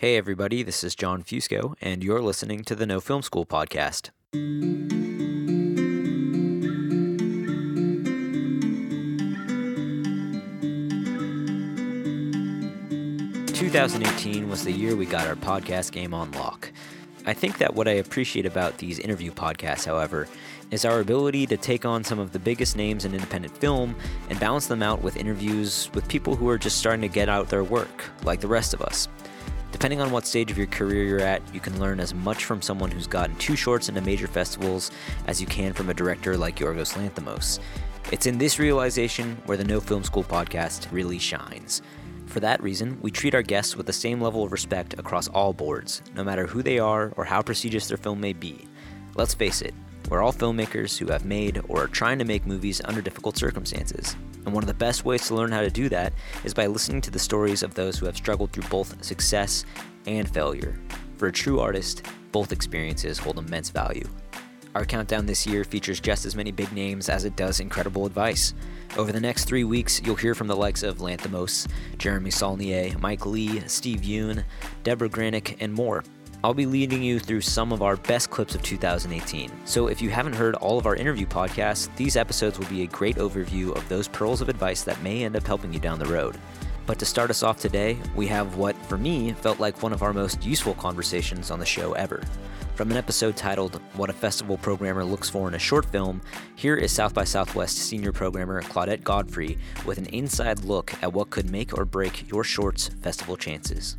Hey, everybody, this is John Fusco, and you're listening to the No Film School podcast. 2018 was the year we got our podcast game on lock. I think that what I appreciate about these interview podcasts, however, is our ability to take on some of the biggest names in independent film and balance them out with interviews with people who are just starting to get out their work, like the rest of us. Depending on what stage of your career you're at, you can learn as much from someone who's gotten two shorts into major festivals as you can from a director like Yorgos Lanthimos. It's in this realization where the No Film School podcast really shines. For that reason, we treat our guests with the same level of respect across all boards, no matter who they are or how prestigious their film may be. Let's face it, we're all filmmakers who have made or are trying to make movies under difficult circumstances. And one of the best ways to learn how to do that is by listening to the stories of those who have struggled through both success and failure. For a true artist, both experiences hold immense value. Our countdown this year features just as many big names as it does incredible advice. Over the next three weeks, you'll hear from the likes of Lanthimos, Jeremy Saulnier, Mike Leigh, Steve Yeun, Debra Granik, and more. I'll be leading you through some of our best clips of 2018. So if you haven't heard all of our interview podcasts, these episodes will be a great overview of those pearls of advice that may end up helping you down the road. But to start us off today, we have what, for me, felt like one of our most useful conversations on the show ever. From an episode titled What a Festival Programmer Looks For in a Short Film, here is South by Southwest senior programmer Claudette Godfrey with an inside look at what could make or break your short's festival chances.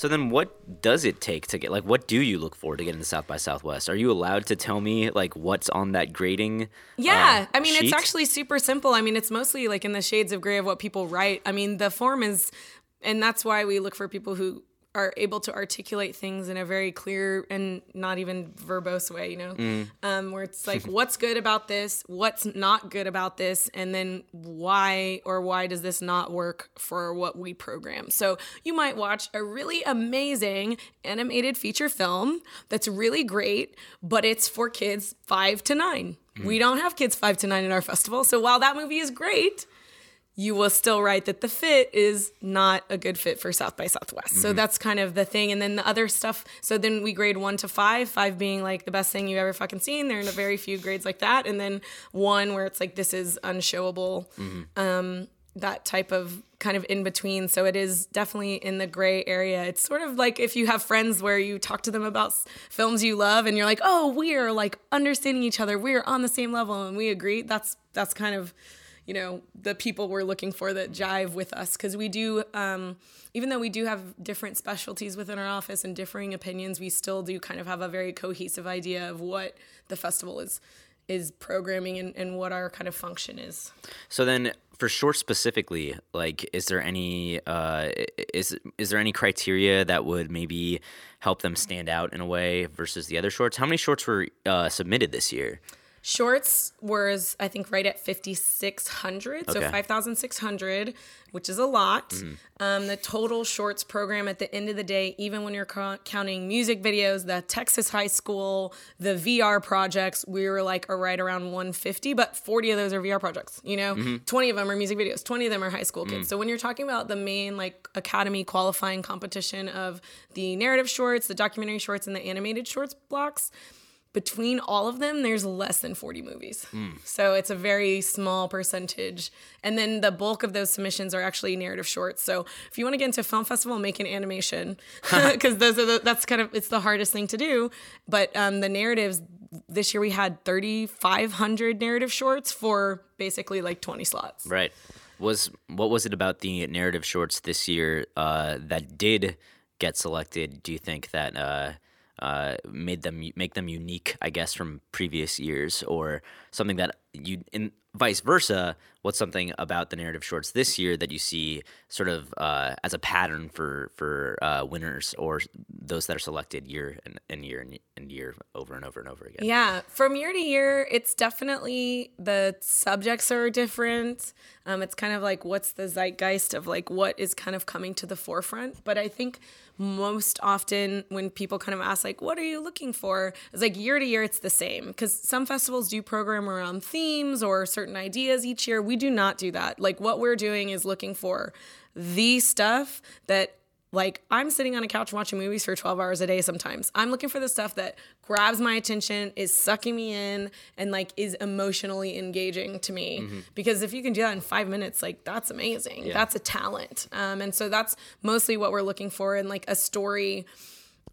So then, what does it take to get like? What do you look for to get into South by Southwest? Are you allowed to tell me like what's on that grading? Yeah, uh, I mean sheet? it's actually super simple. I mean it's mostly like in the shades of gray of what people write. I mean the form is, and that's why we look for people who are able to articulate things in a very clear and not even verbose way, you know, Mm. um, where it's like, what's good about this? What's not good about this? And then why or why does this not work for what we program? So you might watch a really amazing animated feature film that's really great, but it's for kids five to nine. We don't have kids five to nine in our festival. So while that movie is great, you will still write that the fit is not a good fit for South by Southwest. So that's kind of the thing. And then the other stuff, so then we grade one to five, five being like the best thing you've ever fucking seen. There are a very few grades like that. And then one where it's like, this is unshowable. Um, that type of kind of in between. So it is definitely in the gray area. It's sort of like if you have friends where you talk to them about s- films you love and you're like, "Oh, we're like understanding each other. We're on the same level and we agree." That's that's kind of you know the people we're looking for that jive with us because we do um, even though we do have different specialties within our office and differing opinions we still do kind of have a very cohesive idea of what the festival is is programming and, and what our kind of function is So then, for short specifically, like, is there any uh, is is there any criteria that would maybe help them stand out in a way versus the other shorts? How many shorts were uh, submitted this year? Shorts was I think right at 5600, so 5600, which is a lot. Mm-hmm. Um, the total shorts program at the end of the day, even when you're co- counting music videos, the Texas high school, the VR projects, we were like a right around 150, but 40 of those are VR projects, you know? Mm-hmm. 20 of them are music videos, 20 of them are high school Mm. kids. So when you're talking about the main like academy qualifying competition of the narrative shorts, the documentary shorts and the animated shorts blocks, between all of them, there's less than 40 movies. So it's a very small percentage. And then the bulk of those submissions are actually narrative shorts. So if you want to get into film festival, make an animation because those are the, that's kind of it's the hardest thing to do. But um, the narratives this year we had 3,500 narrative shorts for basically like 20 slots. Right. Was what was it about the narrative shorts this year uh, that did get selected? Do you think that uh, uh, made them make them unique? I guess from previous years, or something that you in vice versa, what's something about the narrative shorts this year that you see sort of uh, as a pattern for for uh, winners or those that are selected year and, and year and, and year over and over and over again? Yeah, from year to year, it's definitely the subjects are different. Um, it's kind of like what's the zeitgeist of like what is kind of coming to the forefront. But I think most often when people kind of ask like what are you looking for it's like year to year it's the same because some festivals do program around themes or certain ideas each year we do not do that like what we're doing is looking for the stuff that like I'm sitting on a couch watching movies for 12 hours a day sometimes. I'm looking for the stuff that grabs my attention, is sucking me in, and like is emotionally engaging to me. Mm-hmm. Because if you can do that in five minutes, like that's amazing. Yeah. That's a talent. Um, and so that's mostly what we're looking for in like a story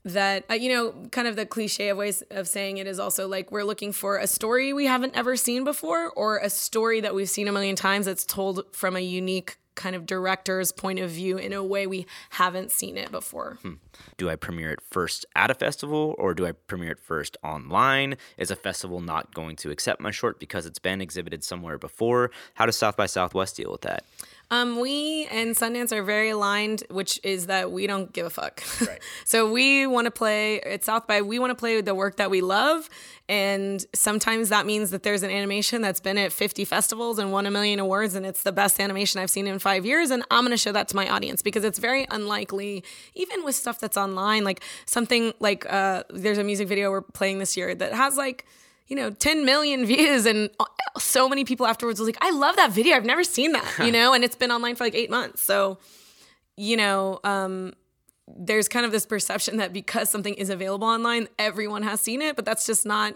that uh, you know kind of the cliche of ways of saying it is also like we're looking for a story we haven't ever seen before or a story that we've seen a million times that's told from a unique kind of director's point of view in a way we haven't seen it before. Hmm. Do I premiere it first at a festival or do I premiere it first online? Is a festival not going to accept my short because it's been exhibited somewhere before? How does South by Southwest deal with that? Um, we and Sundance are very aligned, which is that we don't give a fuck. Right. so we want to play at South by. We want to play the work that we love, and sometimes that means that there's an animation that's been at 50 festivals and won a million awards, and it's the best animation I've seen in five years, and I'm going to show that to my audience because it's very unlikely, even with stuff that's online, like something like uh, there's a music video we're playing this year that has like you know, 10 million views and so many people afterwards was like, I love that video. I've never seen that, you know, and it's been online for like eight months. So, you know, um, there's kind of this perception that because something is available online, everyone has seen it, but that's just not,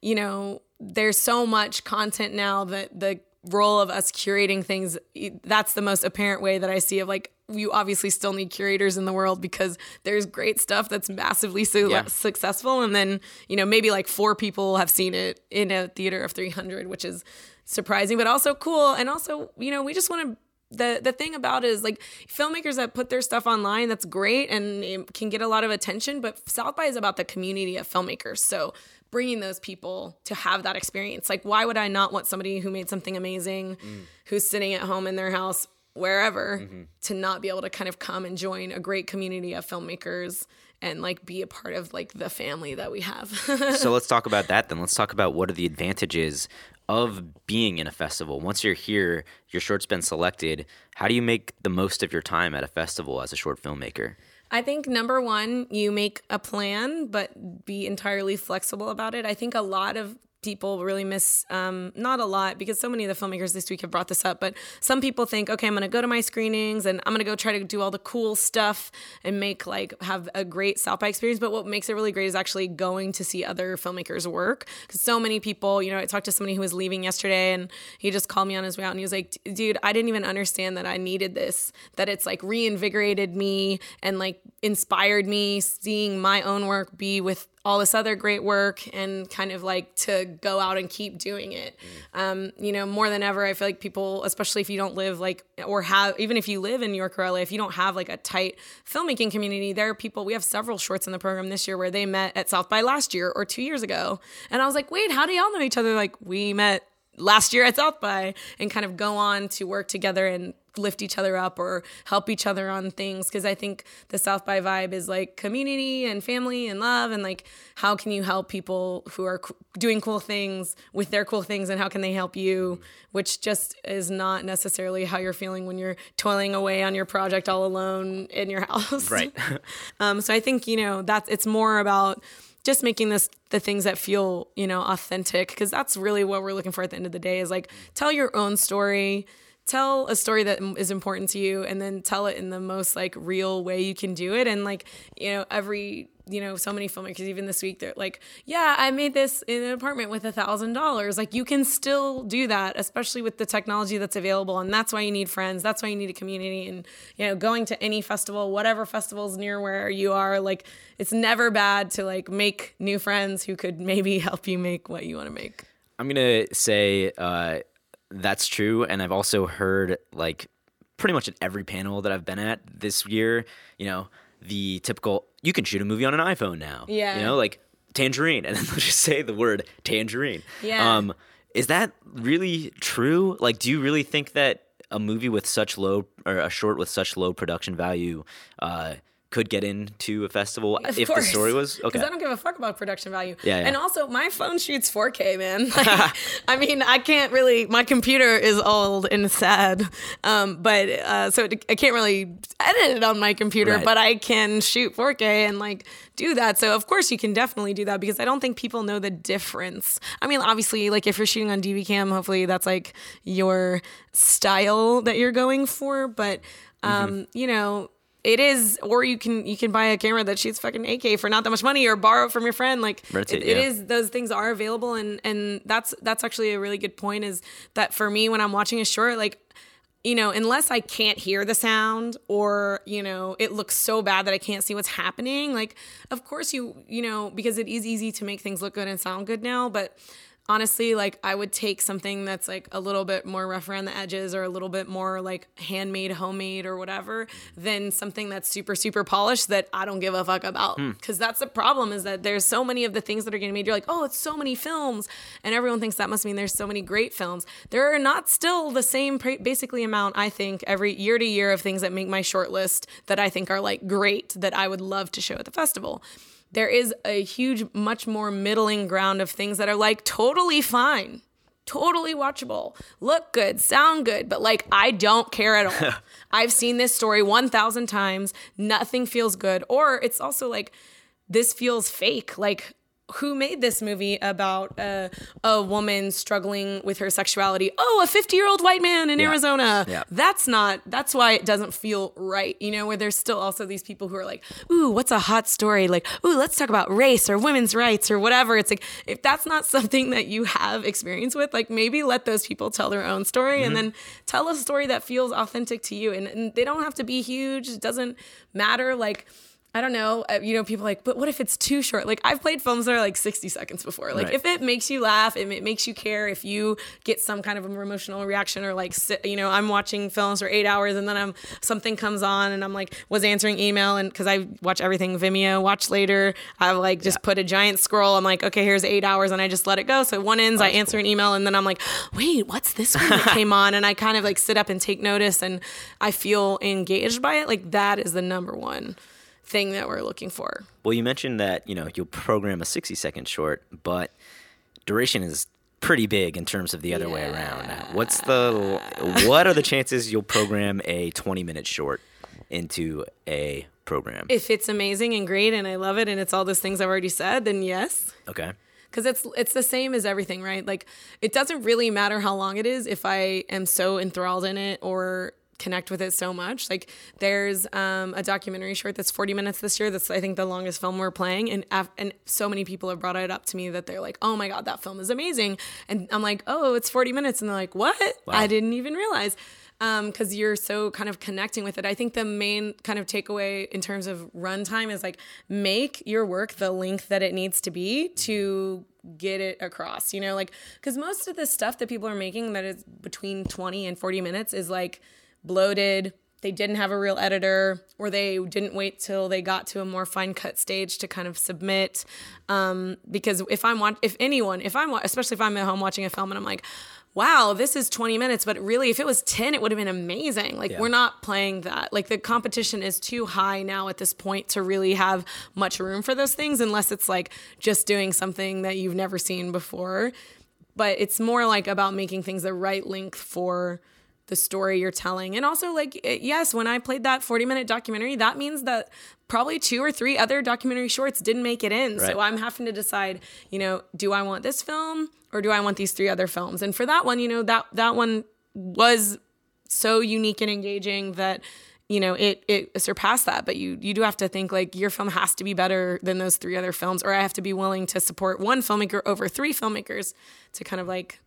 you know, there's so much content now that the role of us curating things that's the most apparent way that I see of like you obviously still need curators in the world because there's great stuff that's massively su- yeah. successful and then you know maybe like four people have seen it in a theater of 300 which is surprising but also cool and also you know we just want to the the thing about it is like filmmakers that put their stuff online that's great and it can get a lot of attention but south by is about the community of filmmakers so bringing those people to have that experience like why would i not want somebody who made something amazing mm. who's sitting at home in their house wherever mm-hmm. to not be able to kind of come and join a great community of filmmakers and like be a part of like the family that we have. so let's talk about that then. Let's talk about what are the advantages of being in a festival. Once you're here, your short's been selected. How do you make the most of your time at a festival as a short filmmaker? I think number one, you make a plan, but be entirely flexible about it. I think a lot of people really miss um, not a lot because so many of the filmmakers this week have brought this up but some people think okay i'm going to go to my screenings and i'm going to go try to do all the cool stuff and make like have a great south by experience. But what makes it really great is actually going to see other filmmakers work. Because so many people you know i talked to somebody who was leaving yesterday and he just called me on his way out and he was like dude i didn't even understand that i needed this that it's like reinvigorated me and like inspired me seeing my own work be with all this other great work and kind of like to go out and keep doing it. Um, you know, more than ever, I feel like people, especially if you don't live like, or have, even if you live in New York or LA, if you don't have like a tight filmmaking community, there are people, we have several shorts in the program this year where they met at South by last year or two years ago. And I was like, wait, how do y'all know each other? Like, we met last year at South by and kind of go on to work together and lift each other up or help each other on things because I think the South by vibe is like community and family and love and like how can you help people who are doing cool things with their cool things and how can they help you which just is not necessarily how you're feeling when you're toiling away on your project all alone in your house. Right. Um, so I think you know that's it's more about just making this the things that feel you know authentic because that's really what we're looking for at the end of the day is like tell your own story tell a story that is important to you and then tell it in the most like real way you can do it. And like you know every you know so many filmmakers even this week they're like yeah i made this in an apartment with a thousand dollars. Like you can still do that especially with the technology that's available. And that's why you need friends. That's why you need a community. And you know going to any festival whatever festivals near where you are like it's never bad to like make new friends who could maybe help you make what you want to make. I'm gonna say uh that's true. And I've also heard like pretty much at every panel that I've been at this year, you know, the typical you can shoot a movie on an iPhone now. Yeah. You know, like tangerine, and then they'll just say the word tangerine. Yeah. Um, Is that really true? Like, do you really think that a movie with such low or a short with such low production value uh, could get into a festival Of if course. the story was okay? Because I don't give a fuck about production value. Yeah, yeah. And also, my phone shoots 4K, man. Like, I mean, I can't really. My computer is old and sad, um, but uh, so it, I can't really edit it on my computer. Right. But I can shoot 4K and like do that. So of course, you can definitely do that because I don't think people know the difference. I mean, obviously, like if you're shooting on DV cam, hopefully that's like your style that you're going for. But um, Mm-hmm. you know it is or you can you can buy a camera that shoots fucking 8k for not that much money or borrow from your friend like it, it, it yeah. is those things are available and and that's that's actually a really good point is that for me when i'm watching a short like you know unless i can't hear the sound or you know it looks so bad that i can't see what's happening like of course you you know because it is easy to make things look good and sound good now but honestly like i would take something that's like a little bit more rough around the edges or a little bit more like handmade homemade or whatever than something that's super super polished that i don't give a fuck about. Hmm. Because that's the problem is that there's so many of the things that are getting made. You're like oh it's so many films. And everyone thinks that must mean there's so many great films. There are not still the same basically amount i think every year to year of things that make my short list that i think are like great that i would love to show at the festival there is a huge, much more middling ground of things that are like totally fine, totally watchable, look good, sound good, but like I don't care at all. I've seen this story 1,000 times, nothing feels good. Or it's also like, this feels fake. Like, who made this movie about uh, a woman struggling with her sexuality? Oh, a 50 year old white man in Arizona. Yeah. That's not, that's why it doesn't feel right, you know, where there's still also these people who are like, ooh, what's a hot story? Like, ooh, let's talk about race or women's rights or whatever. It's like, if that's not something that you have experience with, like maybe let those people tell their own story and then tell a story that feels authentic to you. And, and they don't have to be huge, it doesn't matter. Like, I don't know. Uh, you know, people are like, but what if it's too short? Like, I've played films that are like 60 seconds before. Like, Right. if it makes you laugh, if it makes you care, if you get some kind of emotional reaction, or like, sit, you know, I'm watching films for eight hours and then I'm something comes on and I'm like, was answering email and because I watch everything Vimeo, watch later. I like just put a giant scroll. I'm like, okay, here's eight hours and I just let it go. So one ends, I answer an email and then I'm like, wait, what's this one that came on? And I kind of like sit up and take notice and I feel engaged by it. Like, that is the number one thing that we're looking for. Well, you mentioned that you know you'll program a sixty second short, but duration is pretty big in terms of the other way around. What's the what are the chances you'll program a twenty minute short into a program? If it's amazing and great and I love it and it's all those things I've already said, then yes. okay. Because it's it's the same as everything, right? Like it doesn't really matter how long it is if I am so enthralled in it or connect with it so much. Like there's um, a documentary short that's 40 minutes this year. That's I think the longest film we're playing, and af- and so many people have brought it up to me that they're like, "Oh my god, that film is amazing," and I'm like, "Oh, it's 40 minutes," and they're like, "What? I didn't even realize." because you're so kind of connecting with it. I think the main kind of takeaway in terms of runtime is like make your work the length that it needs to be to get it across. You know, like because most of the stuff that people are making that is between 20 and 40 minutes is like bloated. They didn't have a real editor, or they didn't wait till they got to a more fine cut stage to kind of submit. Um, because if I'm wa- if anyone, if I'm wa- especially if I'm at home watching a film and I'm like, wow, this is 20 minutes, but really, if it was 10, it would have been amazing. Like, Yeah. we're not playing that. Like, the competition is too high now at this point to really have much room for those things, unless it's like just doing something that you've never seen before. But it's more like about making things the right length for the story you're telling. And also, like, yes, when I played that 40 minute documentary, that means that probably two or three other documentary shorts didn't make it in. Right. So I'm having to decide, you know, do I want this film or do I want these three other films? And for that one, you know, that that one was so unique and engaging that you know it it surpassed that but you you do have to think like your film has to be better than those three other films or i have to be willing to support one filmmaker over three filmmakers to kind of like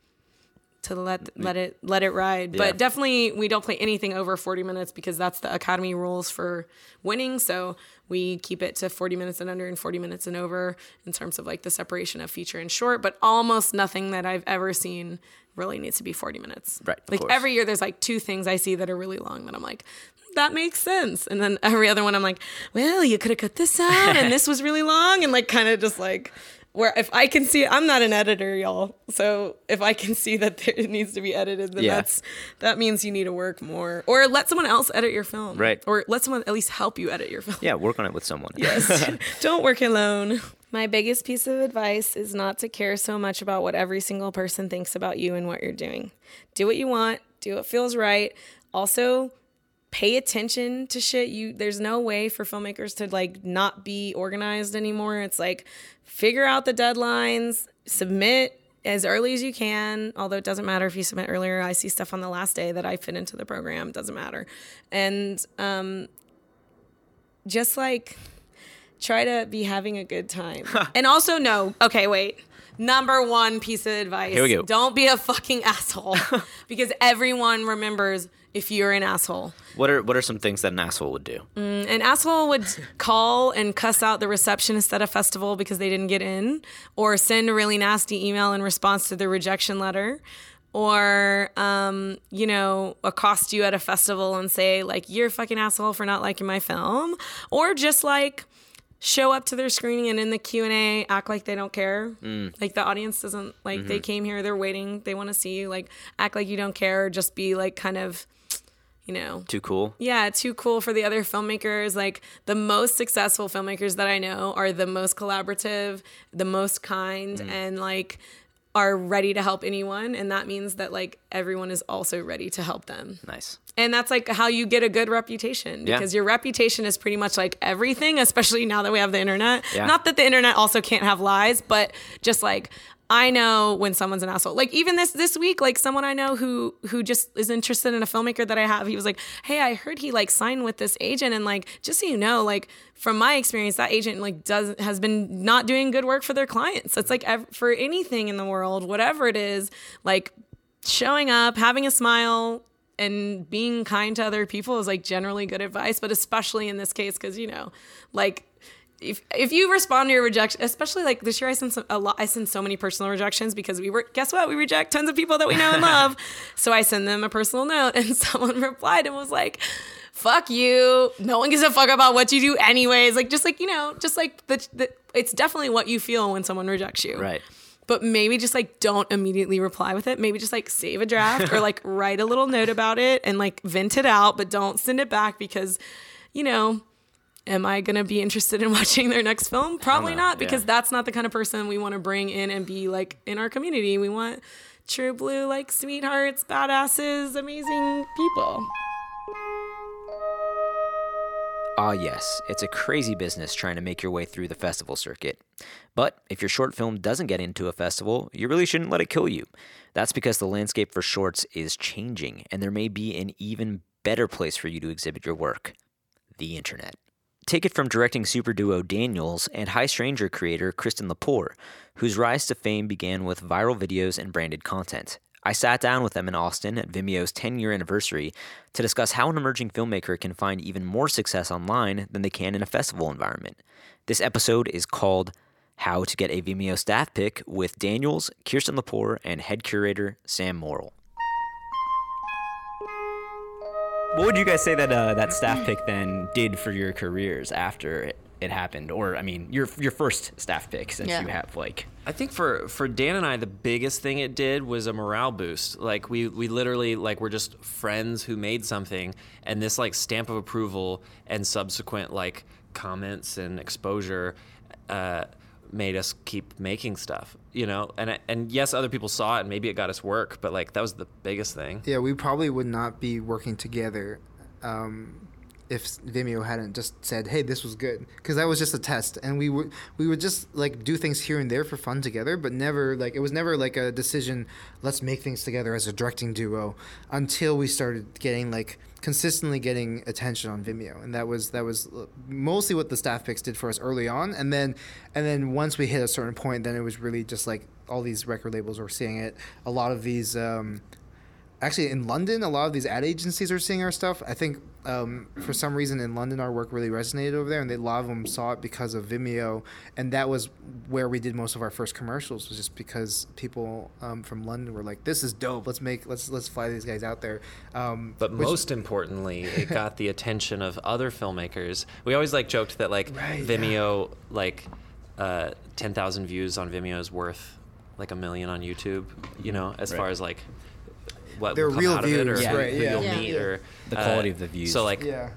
to let mm, let it let it ride. Yeah. but definitely we don't play anything over 40 minutes because that's the academy rules for winning. So we keep it to 40 minutes and under and 40 minutes and over in terms of like the separation of feature and short. But almost nothing that i've ever seen really needs to be 40 minutes. Right, like course. every year there's like two things i see that are really long that i'm like that makes sense. And then every other one i'm like well you could have cut this out and this was really long and like kind of just like where if I can see I'm not an editor, y'all. So if I can see that there, it needs to be edited, then Yeah. that's that means you need to work more. Or let someone else edit your film. Right. Or let someone at least help you edit your film. Yeah, work on it with someone. Yes. Don't work alone. My biggest piece of advice is not to care so much about what every single person thinks about you and what you're doing. Do what you want, do what feels right. Also, pay attention to shit. You there's no way for filmmakers to like not be organized anymore. It's like figure out the deadlines, submit as early as you can, although it doesn't matter if you submit earlier. I see stuff on the last day that I fit into the program, doesn't matter. And um just like try to be having a good time. and also no, okay, wait. Number one piece of advice. Here we go. Don't be a fucking asshole. because everyone remembers if you're an asshole. What are what are some things that an asshole would do? Mm, an asshole would call and cuss out the receptionist at a festival because they didn't get in, or send a really nasty email in response to the rejection letter, or um, you know, accost you at a festival and say like you're a fucking asshole for not liking my film, or just like show up to their screening and in the Q&A act like they don't care. Mm. Like the audience doesn't like they mm-hmm. came here, they're waiting, they want to see you, like act like you don't care, or just be like kind of you know, Too cool? yeah, too cool for the other filmmakers. Like the most successful filmmakers that I know are the most collaborative, the most kind, mm. and like are ready to help anyone. And that means that like everyone is also ready to help them. Nice. And that's like how you get a good reputation Yeah. because your reputation is pretty much like everything, especially now that we have the internet. Yeah. Not that the internet also can't have lies, but just like I know when someone's an asshole. Like even this this week, like someone I know who who just is interested in a filmmaker that I have, he was like, "Hey, I heard he like signed with this agent, and like just so you know, like from my experience, that agent like does has been not doing good work for their clients. It's like ev- for anything in the world, whatever it is, like showing up, having a smile, and being kind to other people is like generally good advice, but especially in this case, because you know, like if if you respond to your rejection, especially like this year, I sent some, a lot. I sent so many personal rejections because we were guess what? We reject tons of people that we know and love. so I send them a personal note, and someone replied and was like. Fuck you. No one gives a fuck about what you do, anyways. Like, just like, you know, just like the, the it's definitely what you feel when someone rejects you Right. but maybe just like don't immediately reply with it. Maybe just like save a draft or like write a little note about it and like vent it out, but don't send it back because, you know, am I going to be interested in watching their next film? Probably not because yeah. that's not the kind of person we want to bring in and be like in our community. We want true blue, like sweethearts, badasses, amazing people. Ah, yes, it's a crazy business trying to make your way through the festival circuit. But if your short film doesn't get into a festival, you really shouldn't let it kill you. That's because the landscape for shorts is changing, and there may be an even better place for you to exhibit your work the internet. Take it from directing super duo Daniels and Hi Stranger creator Kirsten Lepore, whose rise to fame began with viral videos and branded content. I sat down with them in Austin at Vimeo's 10 year anniversary to discuss how an emerging filmmaker can find even more success online than they can in a festival environment. This episode is called How to Get a Vimeo Staff Pick with Daniels, Kirsten Lepore, and head curator Sam Morrill. What would you guys say that uh, that staff pick then did for your careers after it, it happened, or I mean, your your first staff pick since Yeah. you have like I think for for Dan and I, the biggest thing it did was a morale boost. Like we we literally like we're just friends who made something, and this like stamp of approval and subsequent like comments and exposure uh, made us keep making stuff. You know, and and yes, other people saw it, and maybe it got us work, but like that was the biggest thing. Yeah, we probably would not be working together um, if Vimeo hadn't just said, "Hey, this was good," because that was just a test, and we would we would just like do things here and there for fun together, but never like it was never like a decision. Let's make things together as a directing duo until we started getting like consistently getting attention on Vimeo, and that was that was mostly what the staff picks did for us early on, and then and then once we hit a certain point, then it was really just like all these record labels were seeing it. A lot of these. Um, actually in London, a lot of these ad agencies are seeing our stuff. I think um, for some reason in London, our work really resonated over there, and they, a lot of them saw it because of Vimeo, and that was where we did most of our first commercials. Was just because people um, from London were like, "This is dope. Let's make let's let's fly these guys out there." Um, But which- most importantly, it got the attention of other filmmakers. We always like joked that like Right, Vimeo like uh, 10,000 views on Vimeo is worth like a million on YouTube, you know, as Right. far as like what They're come real out of it or views, who, right, who yeah. you'll Yeah. meet or The uh, quality of the views. So like Yeah.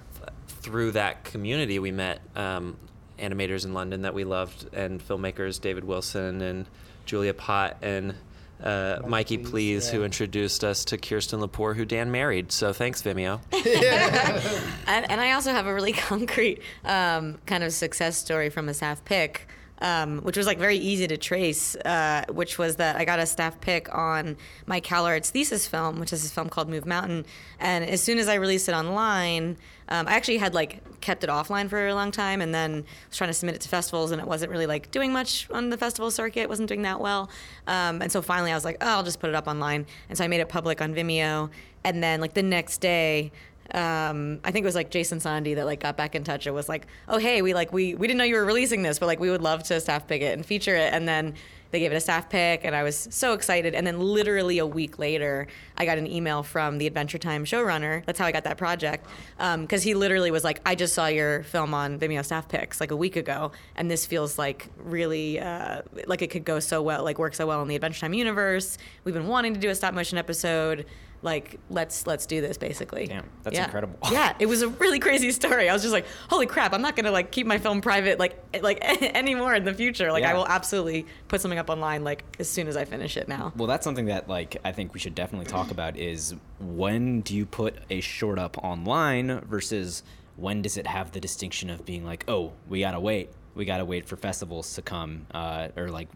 through that community, we met um, animators in London that we loved and filmmakers David Wilson and Julia Pott and uh, Mikey Please, Please, who introduced us to Kirsten Lepore, who Dan married. So thanks, Vimeo. And, and I also have a really concrete um, kind of success story from a staff pick, um, which was like very easy to trace, uh, which was that I got a staff pick on my CalArts thesis film, which is this film called Move Mountain. And as soon as I released it online, um, I actually had like kept it offline for a long time and then was trying to submit it to festivals and it wasn't really like doing much on the festival circuit, it wasn't doing that well. Um, and so finally I was like, oh, I'll just put it up online. And so I made it public on Vimeo. And then like the next day, um, I think it was like Jason Sondhi that like got back in touch and was like, "Oh hey, we like we we didn't know you were releasing this, but like we would love to staff pick it and feature it." And then they gave it a staff pick, and I was so excited. And then literally a week later, I got an email from the Adventure Time showrunner. That's how I got that project, because he literally was like, "I just saw your film on Vimeo staff picks like a week ago, and this feels like really uh, like it could go so well, like work so well in the Adventure Time universe. We've been wanting to do a stop motion episode." Like let's let's do this basically. Damn, that's Yeah. incredible. yeah it was a really crazy story. I was just like holy crap i'm not gonna like keep my film private like like anymore in the future. Like i will absolutely put something up online like as soon as i finish it now. Well, that's something that like I think we should definitely talk about is when do you put a short up online versus when does it have the distinction of being like, oh, we gotta wait, we gotta wait for festivals to come uh, or like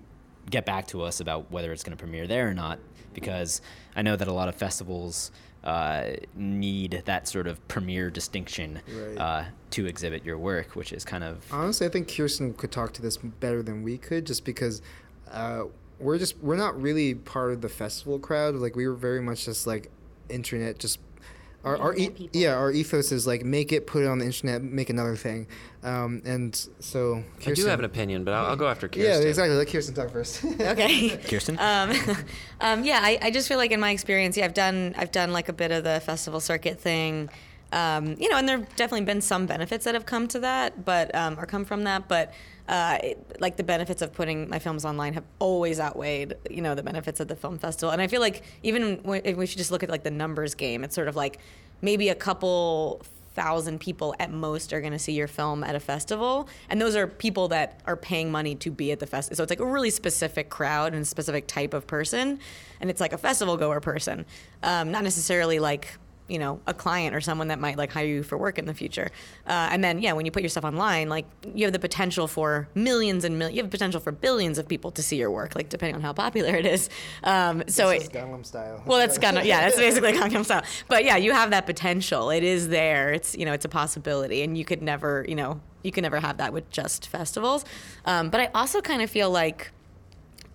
get back to us about whether it's gonna premiere there or not, because I know that a lot of festivals uh, need that sort of premier distinction Right. uh, to exhibit your work, which is kind of Honestly, I think Kirsten could talk to this better than we could, just because uh, we're just we're not really part of the festival crowd. Like we were very much just like internet, just our, our e- people. yeah, our ethos is like make it, put it on the internet, make another thing, um, and so I do have an opinion, but I'll, I'll go after Kirsten Yeah, exactly. Let Kirsten talk first. okay Kirsten. um, um, yeah, I, I just feel like in my experience, yeah, I've done I've done like a bit of the festival circuit thing, um, you know, and there've definitely been some benefits that have come to that, but um, or come from that, but uh, it, like the benefits of putting my films online have always outweighed, you know, the benefits of the film festival, and I feel like even when, we should just look at like the numbers game, it's sort of like maybe a couple thousand people at most are going to see your film at a festival. And those are people that are paying money to be at the festival so it's like a really specific crowd and specific type of person. And it's like a festival goer person. Um, not necessarily like you know a client or someone that might like hire you for work in the future uh, and then yeah when you put your stuff online like you have the potential for millions and millions you have potential for billions of people to see your work like depending on how popular it is um, so This it, is Gangnam style. well, that's of yeah, that's basically Gangnam Style. But yeah, you have that potential. It is there. It's you know, it's a possibility, and you could never you know, you can never have that with just festivals. Um, but I also kind of feel like.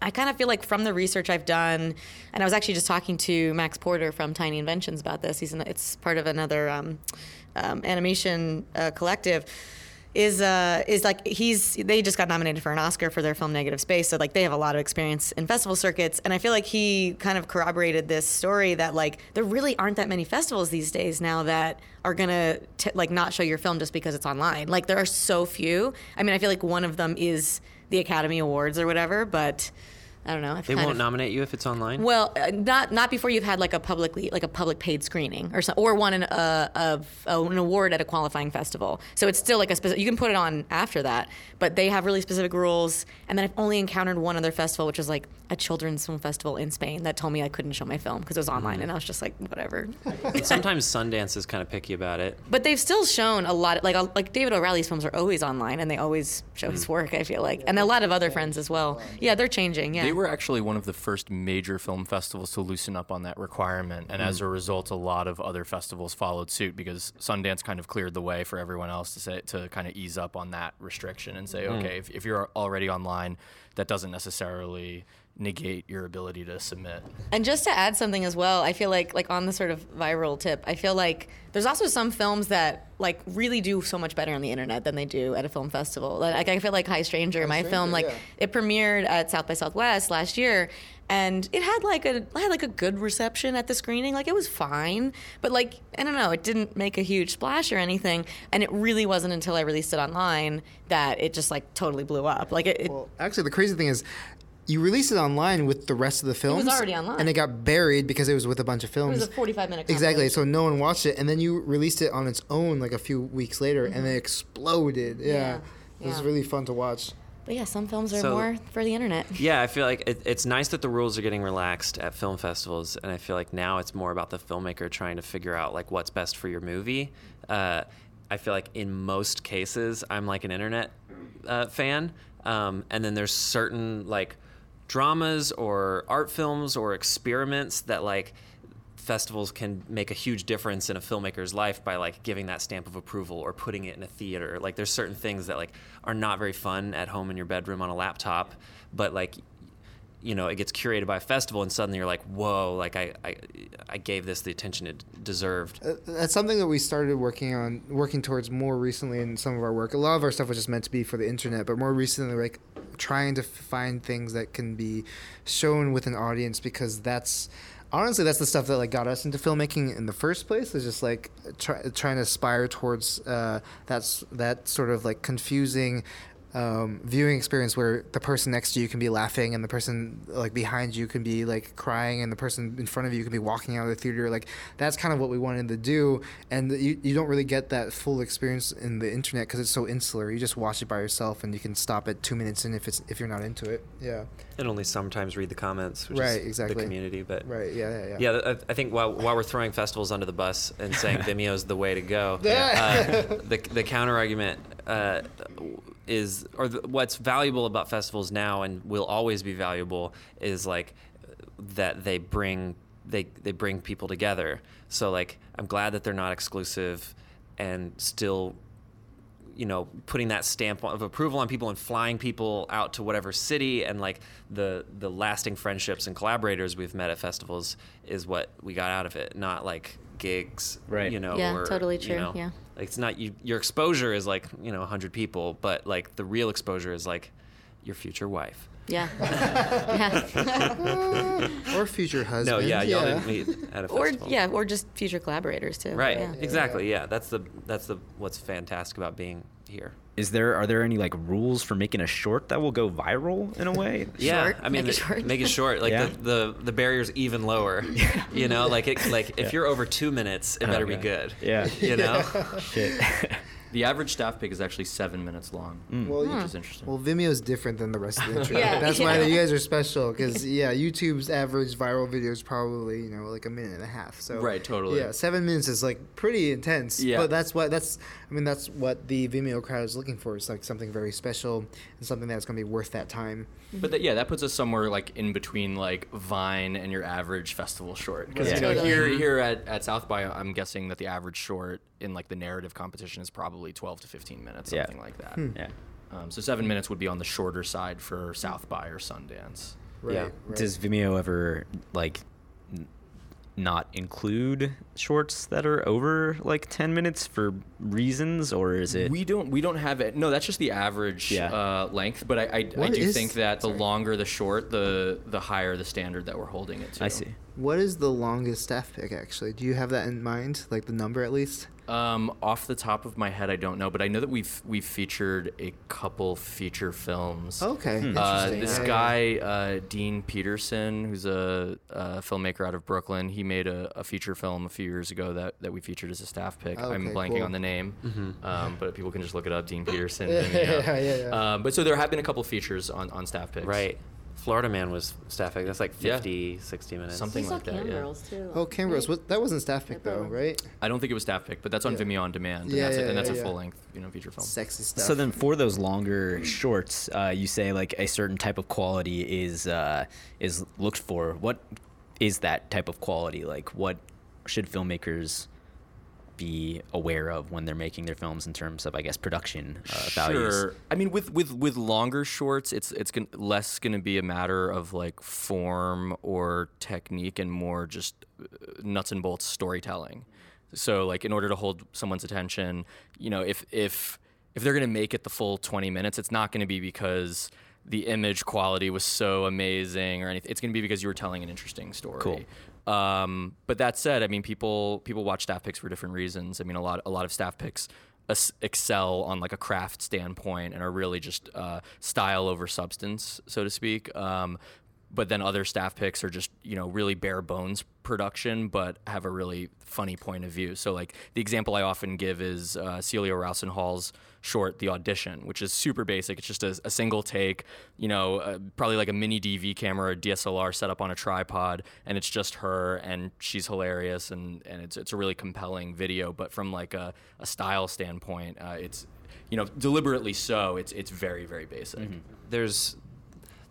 I kind of feel like from the research I've done, and I was actually just talking to Max Porter from Tiny Inventions about this. He's an, it's part of another um, um, animation uh, collective. Is uh is like he's they just got nominated for an Oscar for their film Negative Space, so like they have a lot of experience in festival circuits, and I feel like he kind of corroborated this story that like there really aren't that many festivals these days now that are gonna t- like not show your film just because it's online. Like there are so few. I mean, I feel like one of them is the Academy Awards or whatever, but I don't know. I've They won't of, nominate you if it's online. well, uh, not not before you've had like a publicly like a public paid screening or so, or won an uh, of uh, an award at a qualifying festival. So it's still like a specific. You can put it on after that, but they have really specific rules. And then I've only encountered one other festival, which was like a children's film festival in Spain that told me I couldn't show my film because it was online, and I was just like, whatever. Sometimes Sundance is kind of picky about it. but they've still shown a lot. Of, like like David O'Reilly's films are always online, and they always show Mm. his work. I feel like, and a lot of other friends as well. Yeah, they're changing. Yeah. They were actually one of the first major film festivals to loosen up on that requirement, and as mm. a result, a lot of other festivals followed suit because Sundance kind of cleared the way for everyone else to say to kind of ease up on that restriction and say, mm. okay, if, if you're already online, that doesn't necessarily negate your ability to submit. And just to add something as well, I feel like like on the sort of viral tip, I feel like there's also some films that like really do so much better on the internet than they do at a film festival. Like I feel like Hi Stranger, my Stranger, film, like yeah. it premiered at South by Southwest last year. And it had like a had like a good reception at the screening. Like it was fine, but like I don't know, it didn't make a huge splash or anything. And it really wasn't until I released it online that it just like totally blew up. Like it, it Well, actually, the crazy thing is, you released it online with the rest of the films. It was already online. and it got buried because it was with a bunch of films. it was a 45 minute Exactly. So no one watched it, and then you released it on its own like a few weeks later, and it exploded. Yeah, Yeah, it was yeah. really fun to watch. But yeah, some films are So- more for the internet. Yeah, I feel like it, it's nice that the rules are getting relaxed at film festivals, and I feel like now it's more about the filmmaker trying to figure out like what's best for your movie. Uh, I feel like in most cases, I'm like an internet uh, fan, um, and then there's certain like dramas or art films or experiments that like festivals can make a huge difference in a filmmaker's life by like giving that stamp of approval or putting it in a theater. Like there's certain things that like are not very fun at home in your bedroom on a laptop, but like you know, it gets curated by a festival and suddenly you're like, whoa, like I, I, I gave this the attention it deserved. Uh, That's something that we started working on, working towards more recently in some of our work. A lot of our stuff was just meant to be for the internet, but more recently, like trying to find things that can be shown with an audience because that's honestly that's the stuff that like got us into filmmaking in the first place. Is just like try, trying to aspire towards uh, that's that sort of like confusing. Um, viewing experience where the person next to you can be laughing and the person like behind you can be like crying and the person in front of you can be walking out of the theater like that's kind of what we wanted to do and you, you don't really get that full experience in the internet because it's so insular you just watch it by yourself and you can stop at two minutes in if it's if you're not into it yeah And only sometimes read the comments, which Right, is exactly. the community. But right yeah yeah yeah Yeah, I, I think while, while we're throwing festivals under the bus and saying Vimeo's the way to go, Yeah. uh, the, the counter argument uh, is, or the, what's valuable about festivals now and will always be valuable is like that they bring they they bring people together. So like I'm glad that they're not exclusive and still you know putting that stamp of approval on people and flying people out to whatever city and like the the lasting friendships and collaborators we've met at festivals is what we got out of it not like gigs Right. you know Yeah, or, totally you true, know, yeah. like it's not you your exposure is like you know 100 people but like the real exposure is like your future wife Yeah. yeah. or future husband no yeah y'all didn't meet at a or yeah, or just future collaborators too. right Yeah. exactly yeah that's the that's the what's fantastic about being here Is there are there any like rules for making a short that will go viral in a way? Yeah, Short, I mean, make it short. make it short. Like Yeah. the, the the barrier's even lower. You know, like it, like if Yeah. you're over two minutes, it oh, better be good. Yeah. You know. Shit. The average staff pick is actually seven minutes long, Well, which is hmm. interesting. Well, Vimeo's different than the rest of the internet. Yeah, That's why you guys are special. Because yeah, YouTube's average viral video is probably you know like a minute and a half. So Right, totally. Yeah, seven minutes is like pretty intense. Yeah. But that's what that's. I mean, that's what the Vimeo crowd is looking for. It's like something very special and something that's going to be worth that time. But that, yeah, that puts us somewhere like in between like Vine and your average festival short. Because Right. you know here here at, at South by, I'm guessing that the average short in like the narrative competition is probably 12 to 15 minutes, Yeah. something like that. Hmm. yeah. Um, so seven minutes would be on the shorter side for South by or Sundance. Right. Yeah. right. Does Vimeo ever like n- not include shorts that are over like 10 minutes for reasons or is it We don't we don't have it. No, that's just the average Yeah. uh, length. But I I, I do is- think that the sorry. longer the short, the the higher the standard that we're holding it to. I see. What is the longest staff pick actually? Do you have that in mind? Like the number at least? Um, off the top of my head, I don't know, but I know that we've we've featured a couple feature films. Okay. Hmm. Uh, this Yeah, yeah, guy, uh, Dean Peterson, who's a, a filmmaker out of Brooklyn, he made a, a feature film a few years ago that, that we featured as a staff pick. I'm blanking cool. on the name, um, but people can just look it up. Dean Peterson. Yeah, yeah, yeah, yeah. Um, but so there have been a couple features on, on staff picks. Right. Florida Man was staff pick. That's like Yeah. 50, 60 minutes. Something like that, Cam yeah. Too. Oh, Camrose. What that wasn't staff pick though, right? I don't think it was staff pick, but that's on Yeah. Vimeo on demand, and Yeah, that's, a, and that's yeah, a yeah. full length, you know, feature film. Sexy stuff. So then, for those longer shorts, uh, you say like a certain type of quality is uh, is looked for. What is that type of quality? Like, what should filmmakers be aware of when they're making their films in terms of, I guess, production uh, values? Sure. I mean, with with with longer shorts, it's it's gon- less going to be a matter of like form or technique, and more just uh, nuts and bolts storytelling. So, like, in order to hold someone's attention, you know, if if if they're going to make it the full 20 minutes, it's not going to be because the image quality was so amazing or anything. It's going to be because you were telling an interesting story. Cool. Um, but that said, I mean, people people watch staff picks for different reasons. I mean, a lot a lot of staff picks excel on like a craft standpoint and are really just uh, style over substance, so to speak. Um, but then other staff picks are just you know really bare bones production, but have a really funny point of view. So like the example I often give is uh, Celia Rowlson-Hall's short, The Audition, which is super basic. It's just a, a single take, you know, uh, probably like a mini DV camera, or DSLR set up on a tripod, and it's just her, and she's hilarious, and, and it's it's a really compelling video. But from like a, a style standpoint, uh, it's you know deliberately so. It's it's very very basic. There's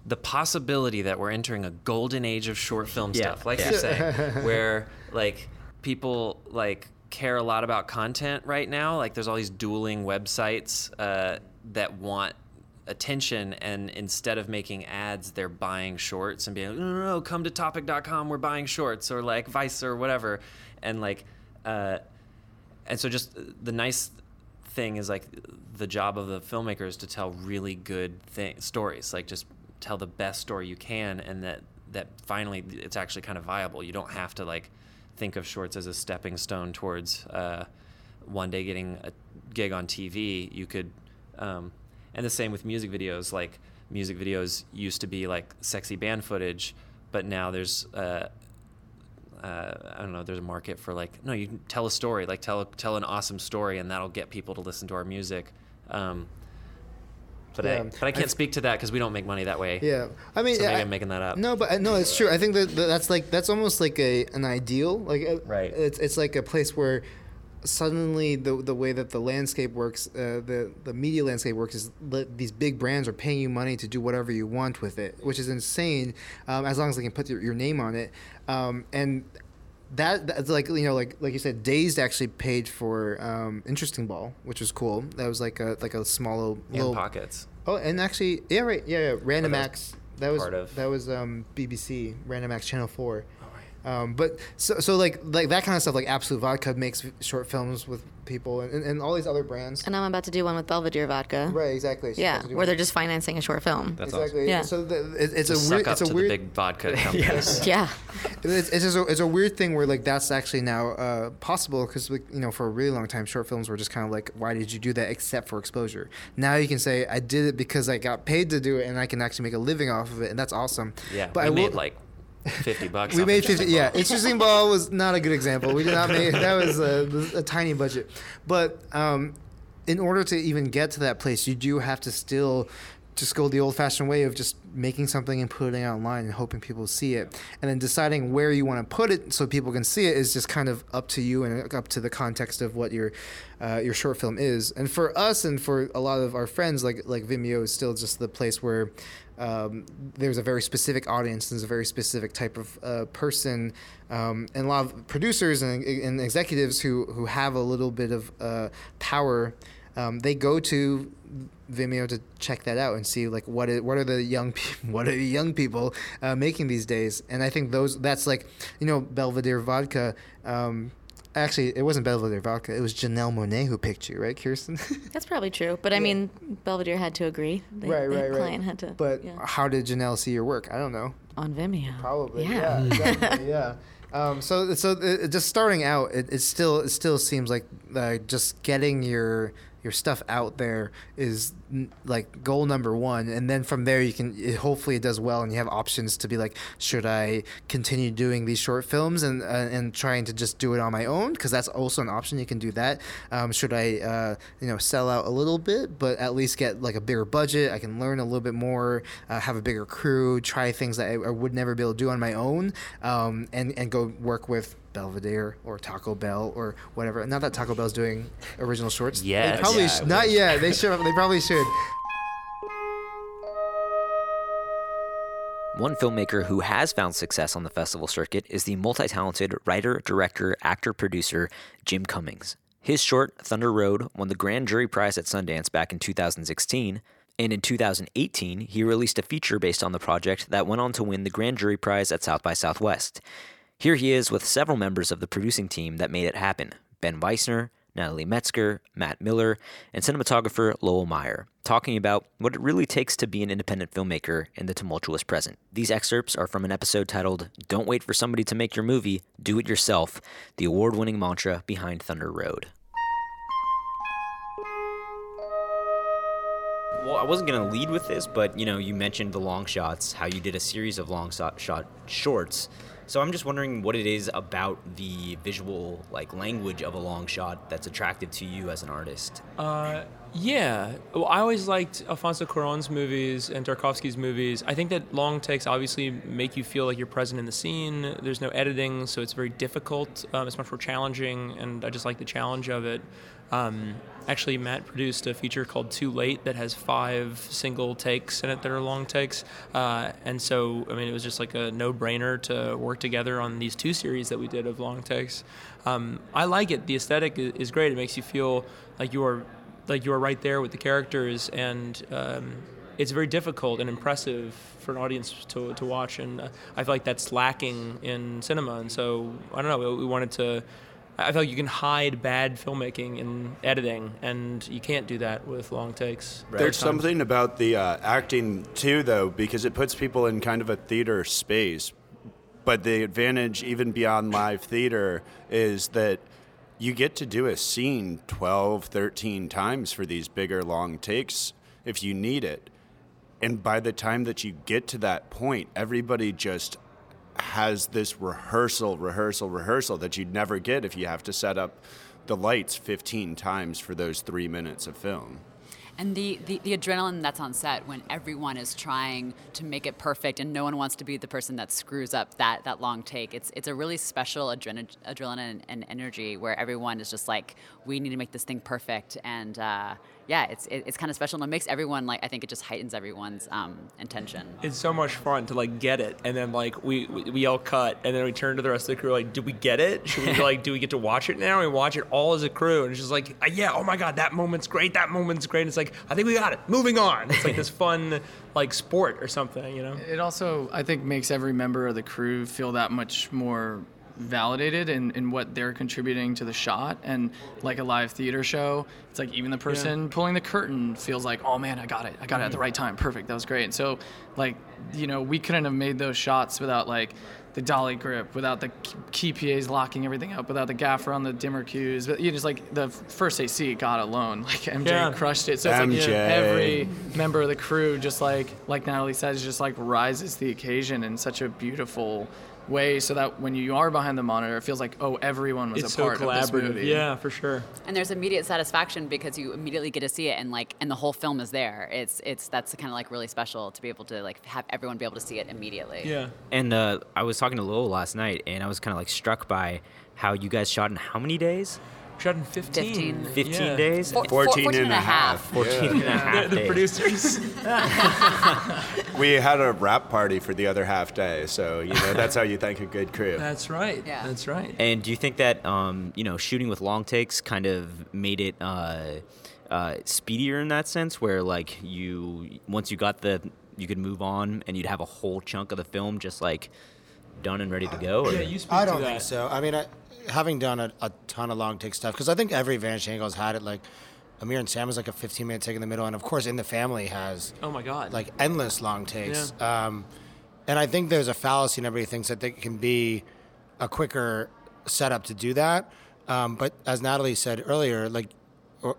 the possibility that we're entering a golden age of short film Yeah, stuff, like yeah. you're saying, where like people like care a lot about content right now. Like there's all these dueling websites uh, that want attention and instead of making ads they're buying shorts and being like no no no come to topic.com we're buying shorts or like vice or whatever and like uh, and so just the nice thing is like the job of the filmmaker is to tell really good thing, stories like just tell the best story you can and that that finally it's actually kind of viable you don't have to like think of shorts as a stepping stone towards uh, one day getting a gig on tv you could um, and the same with music videos like music videos used to be like sexy band footage but now there's uh, uh, I don't know. There's a market for like no, you tell a story, like tell tell an awesome story, and that'll get people to listen to our music. Um, but I Yeah. but I can't speak to that because we don't make money that way. Yeah, I mean, So maybe I, I'm making that up. No, but no, it's true. I think that that that's like that's almost like a an ideal. Like uh, Right. It's it's like a place where suddenly the the way that the landscape works, uh, the the media landscape works is these big brands are paying you money to do whatever you want with it, which is insane. Um, as long as they can put your, your name on it, um, and that that's like you know like like you said dazed actually paid for um interesting ball which was cool that was like a like a small little, In little pockets. Oh, and actually, yeah, right, yeah, yeah. Random that was Acts. That was part of- that was um, BBC Random Acts Channel Four. Um, but so so like like that kind of stuff like Absolut Vodka makes short films with people and, and, and all these other brands. And I'm about to do one with Belvedere Vodka. Right, exactly. She's Yeah, about to do where one. they're just financing a short film. That's exactly. Yeah. So the, it, it's To a suck weird. up It's a to weird. the big vodka companies. Yeah. It's, it's just a, it's a weird thing where like that's actually now uh, possible because like, you know for a really long time short films were just kind of like why did you do that except for exposure. Now you can say I did it because I got paid to do it and I can actually make a living off of it and that's awesome. Yeah, but we I will, made like fifty bucks. we made 50 yeah interesting ball was not a good example we did not make that was a, a tiny budget but um, in order to even get to that place you do have to still just go the old-fashioned way of just making something and putting it online and hoping people see it and then deciding where you want to put it so people can see it is just kind of up to you and up to the context of what your uh, your short film is and for us and for a lot of our friends like like Vimeo is still just the place where um, there's a very specific audience. There's a very specific type of uh, person, um, and a lot of producers and, and executives who who have a little bit of uh, power. Um, they go to Vimeo to check that out and see like what is, what are the young people what are the young people uh, making these days. And I think those that's like you know Belvedere vodka. Um, Actually, it wasn't Belvedere Vodka. It was Janelle Monáe who picked you, right, Kirsten? That's probably true. But I mean, Belvedere had to agree. The, right, the right, right. client had to. But yeah. how did Janelle see your work? I don't know. on Vimeo. Probably. Yeah. Yeah. definitely, yeah. Um, so so uh, just starting out, it, it still it still seems like uh, just getting your your stuff out there is like goal number one, and then from there you can it, hopefully it does well, and you have options to be like, should I continue doing these short films and uh, and trying to just do it on my own because that's also an option. You can do that. Um, should I uh, you know sell out a little bit, but at least get like a bigger budget? I can learn a little bit more, uh, have a bigger crew, try things that I, I would never be able to do on my own, um, and and go work with Belvedere or Taco Bell or whatever. Not that Taco Bell's doing original shorts. They probably Yeah, sh- not yet. They should. They probably should. One filmmaker who has found success on the festival circuit is the multi talented writer, director, actor, producer Jim Cummings. His short, Thunder Road, won the Grand Jury Prize at Sundance back in 2016, and in 2018, he released a feature based on the project that went on to win the Grand Jury Prize at South by Southwest. Here he is with several members of the producing team that made it happen Ben Wiessner, Natalie Metzger, Matt Miller, and cinematographer Lowell Meyer, talking about what it really takes to be an independent filmmaker in the tumultuous present. These excerpts are from an episode titled Don't Wait for Somebody to Make Your Movie, Do It Yourself, the award winning mantra behind Thunder Road. Well, I wasn't going to lead with this, but you know, you mentioned the long shots, how you did a series of long shot, shot shorts. So I'm just wondering what it is about the visual like language of a long shot that's attractive to you as an artist. Uh, yeah. Well, I always liked Alfonso Cuarón's movies and Tarkovsky's movies. I think that long takes obviously make you feel like you're present in the scene. There's no editing, so it's very difficult. Um, it's much more challenging, and I just like the challenge of it. Um, actually, Matt produced a feature called Too Late that has five single takes in it that are long takes. Uh, and so, I mean, it was just like a no brainer to work together on these two series that we did of long takes. Um, I like it. The aesthetic is great. It makes you feel like you are like you are right there with the characters, and um, it's very difficult and impressive for an audience to, to watch. And uh, I feel like that's lacking in cinema. And so I don't know. We, we wanted to I feel like you can hide bad filmmaking in editing, and you can't do that with long takes. There's something about the uh, acting too, though, because it puts people in kind of a theater space. But the advantage, even beyond live theater, is that you get to do a scene 12, 13 times for these bigger long takes if you need it. And by the time that you get to that point, everybody just has this rehearsal, rehearsal, rehearsal that you'd never get if you have to set up the lights 15 times for those three minutes of film. And the, the, the, adrenaline that's on set when everyone is trying to make it perfect and no one wants to be the person that screws up that, that long take. It's, it's a really special adren- adrenaline and energy where everyone is just like, we need to make this thing perfect. And, uh, yeah, it's it, it's kind of special and it makes everyone like I think it just heightens everyone's um, intention. It's so much fun to like get it, and then like we, we all cut, and then we turn to the rest of the crew like, did we get it? Should we like do we get to watch it now? And we watch it all as a crew, and it's just like, yeah, oh my god, that moment's great, that moment's great. And it's like I think we got it. Moving on. It's like this fun like sport or something, you know. It also I think makes every member of the crew feel that much more validated in, in what they're contributing to the shot and like a live theater show it's like even the person yeah. pulling the curtain feels like oh man i got it i got it at the mm. right time perfect that was great and so like you know we couldn't have made those shots without like the dolly grip without the key PAs locking everything up without the gaffer on the dimmer cues but you know, just like the first AC got alone like MJ yeah. crushed it so it's MJ. like every member of the crew just like like Natalie says just like rises to the occasion in such a beautiful way so that when you are behind the monitor, it feels like, oh, everyone was it's a part so of this movie. Yeah, for sure. And there's immediate satisfaction because you immediately get to see it and like and the whole film is there. It's it's that's kind of like really special to be able to like have everyone be able to see it immediately. Yeah. And uh, I was talking to Lowell last night, and I was kind of like struck by how you guys shot in how many days? Shot in 15. 15, 15 yeah. days? For, 14, 14 and, a half. 14 yeah. and a half. The, the producers. we had a wrap party for the other half day, so you know that's how you thank a good crew. That's right. Yeah. That's right. And do you think that um, you know shooting with long takes kind of made it uh, uh, speedier in that sense, where like you once you got the you could move on and you'd have a whole chunk of the film just like done and ready to go? Or? Yeah, you speak I don't to think so. I mean, I, having done a, a ton of long take stuff, because I think every Vanishing Angels had it. Like Amir and Sam was like a 15 minute take in the middle, and of course, In the Family has oh my god, like endless long takes. Yeah. Um, and I think there's a fallacy, and everybody thinks that it can be a quicker setup to do that. Um, but as Natalie said earlier, like or,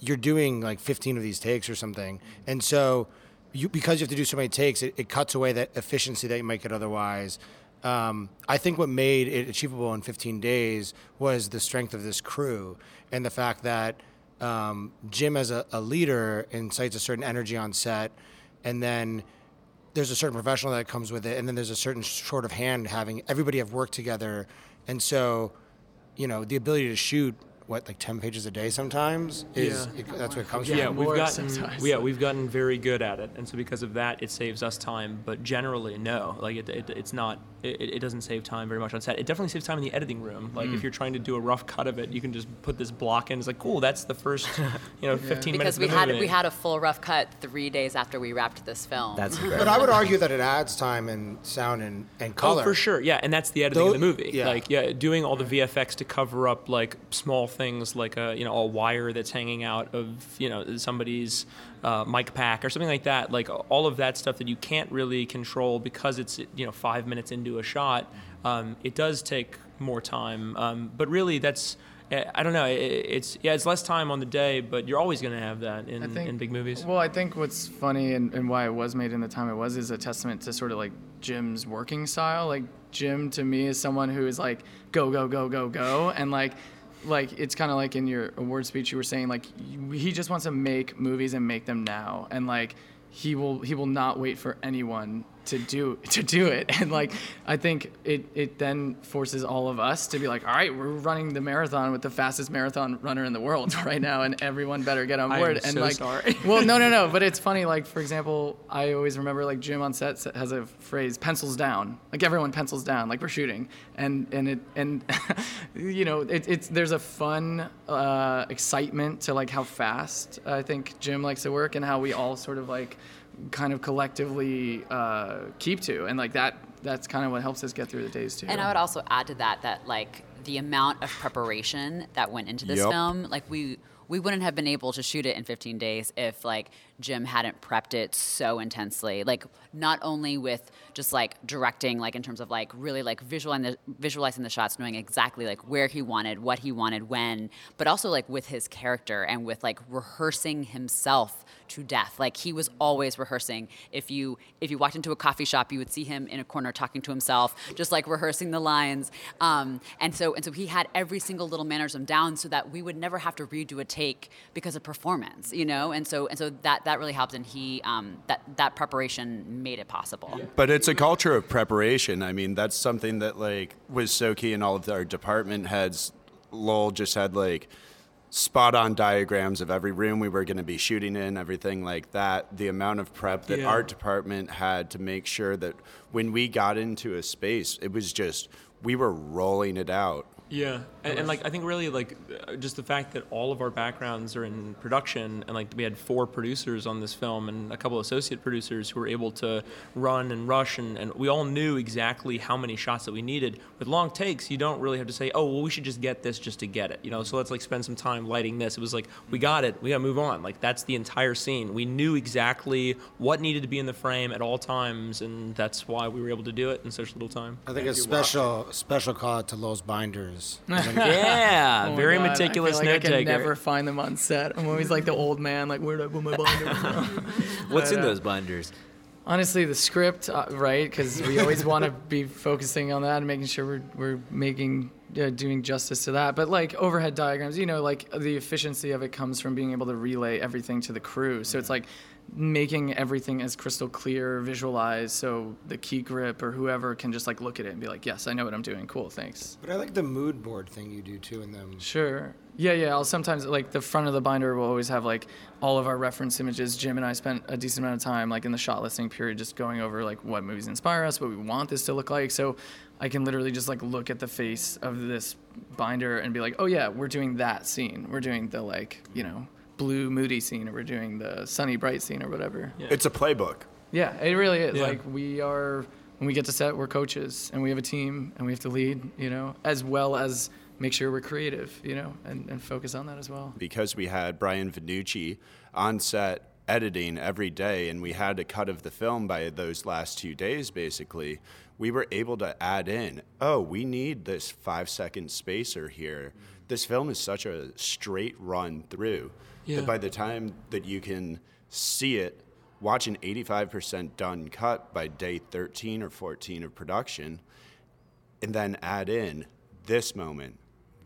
you're doing like 15 of these takes or something, and so you because you have to do so many takes, it, it cuts away that efficiency that you might get otherwise. Um, I think what made it achievable in 15 days was the strength of this crew and the fact that um, Jim, as a, a, leader, incites a certain energy on set, and then there's a certain professional that comes with it, and then there's a certain sort of hand having everybody have worked together, and so, you know, the ability to shoot what like ten pages a day sometimes. Is Yeah. it, that's what it comes Yeah, from. we've gotten sometimes. yeah we've gotten very good at it, and so because of that, it saves us time. But generally, no, like it, it it's not. It, it doesn't save time very much on set. It definitely saves time in the editing room. Like Mm. if you're trying to do a rough cut of it, you can just put this block in. It's like cool. That's the first you know 15 minutes. because we of the had movie. we had a full rough cut three days after we wrapped this film. That's But. I would argue that it adds time and sound and, and color. Oh, for sure. Yeah, and that's the editing of the movie. yeah. Like, yeah, doing all the VFX to cover up like small things, like a you know a wire that's hanging out of you know somebody's uh, mic pack or something like that. Like all of that stuff that you can't really control because it's you know five minutes into a shot. Um, it does take more time, um, but really that's. eh, I don't know. It's yeah, it's less time on the day, but you're always going to have that in, think- in big movies. Well, I think what's funny and, and why it was made in the time it was is a testament to sort of like Jim's working style. Like Jim to me is someone who is like go go go go go and like like it's kind of like in your award speech you were saying like he just wants to make movies and make them now and like he will he will not wait for anyone to do to do it and like i think it it then forces all of us to be like all right we're running the marathon with the fastest marathon runner in the world right now and everyone better get on board. I am and so like sorry. well no no no but it's funny like for example i always remember like jim on set has a phrase pencils down like everyone pencils down like we're shooting and and it and you know it, it's there's a fun uh, excitement to like how fast i think jim likes to work and how we all sort of like kind of collectively uh, keep to and like that that's kind of what helps us get through the days too And I would also add to that that like the amount of preparation that went into this Yep. film, like we we wouldn't have been able to shoot it in 15 days if like Jim hadn't prepped it so intensely. Like not only with just like directing, like in terms of like really like visualizing the, visualizing the shots, knowing exactly like where he wanted, what he wanted, when, but also like with his character and with like rehearsing himself to death. Like he was always rehearsing. If you if you walked into a coffee shop, you would see him in a corner talking to himself, just like rehearsing the lines. Um, and so and so he had every single little mannerism down, so that we would never have to redo a take because of performance, you know. And so and so that that really helped, and he um, that that preparation made it possible. But it's a culture of preparation. I mean, that's something that like was so key in all of our department heads. Lowell just had like spot on diagrams of every room we were going to be shooting in, everything like that. The amount of prep that Yeah. art department had to make sure that when we got into a space, it was just we were rolling it out. Yeah, and, and like I think really like uh, just the fact that all of our backgrounds are in production, and like we had four producers on this film and a couple associate producers who were able to run and rush, and, and we all knew exactly how many shots that we needed. With long takes, you don't really have to say, oh well, we should just get this just to get it, you know. So let's like spend some time lighting this. It was like we got it, we got to move on. Like that's the entire scene. We knew exactly what needed to be in the frame at all times, and that's why we were able to do it in such little time. I think a special special call out to Lowell's Binders. Yeah, Oh very God, meticulous I feel like note I can never find them on set. I'm always like the old man, like where did I put my binder? What's in But, uh, those binders? Honestly, the script, uh, right? Because we always want to be focusing on that and making sure we're we're making uh, doing justice to that. But like overhead diagrams, you know, like the efficiency of it comes from being able to relay everything to the crew. So it's like making everything as crystal clear, visualized, so the key grip or whoever can just like look at it and be like, yes, I know what I'm doing. Cool, thanks. But I like the mood board thing you do too in them. Sure. Yeah, yeah. I'll sometimes like the front of the binder will always have like all of our reference images. Jim and I spent a decent amount of time like in the shot listing period just going over like what movies inspire us, what we want this to look like. So I can literally just like look at the face of this binder and be like, oh yeah, we're doing that scene. We're doing the like you know blue moody scene, or we're doing the sunny bright scene, or whatever. Yeah, It's a playbook. Yeah, it really is. Yeah. Like we are when we get to set, we're coaches and we have a team and we have to lead. You know, as well as make sure we're creative. You know, and, and focus on that as well. because we had Brian Vanucci on set editing every day and we had a cut of the film by those last two days basically we were able to add in oh we need this five second spacer here this film is such a straight run through Yeah. that by the time that you can see it watch an 85% done cut by day 13 or 14 of production and then add in this moment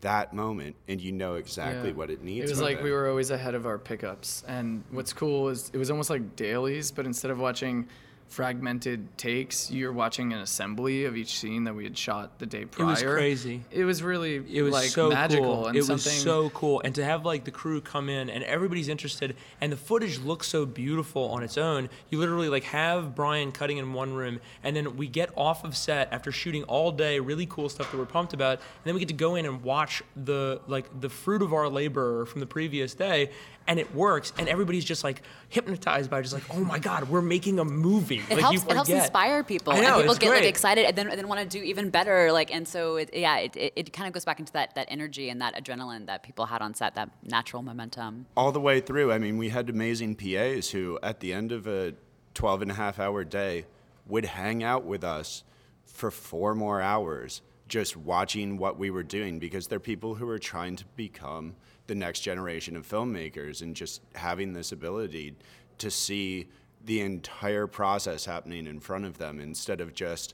that moment and you know exactly Yeah. what it needs It was like we were always ahead of our pickups. And what's cool is it was almost like dailies, but instead of watching fragmented takes. You're watching an assembly of each scene that we had shot the day prior. It was crazy. It was really it was like so magical cool. and it something was so cool, and to have like the crew come in and everybody's interested, and the footage looks so beautiful on its own. You literally like have Brian cutting in one room, and then we get off of set after shooting all day, really cool stuff that we're pumped about, and then we get to go in and watch the like the fruit of our labor from the previous day, and it works, and everybody's just like hypnotized by it, just like, oh my god, we're making a movie. It like, helps. you It helps inspire people, I know, and people it's get like excited, and then and then want to do even better. Like, and so it, yeah, it, it, it kind of goes back into that that energy and that adrenaline that people had on set, that natural momentum. all the way through. I mean, we had amazing PAs who, at the end of a 12 and a half hour day, would hang out with us for four more hours just watching what we were doing because they're people who are trying to become the next generation of filmmakers and just having this ability to see the entire process happening in front of them instead of just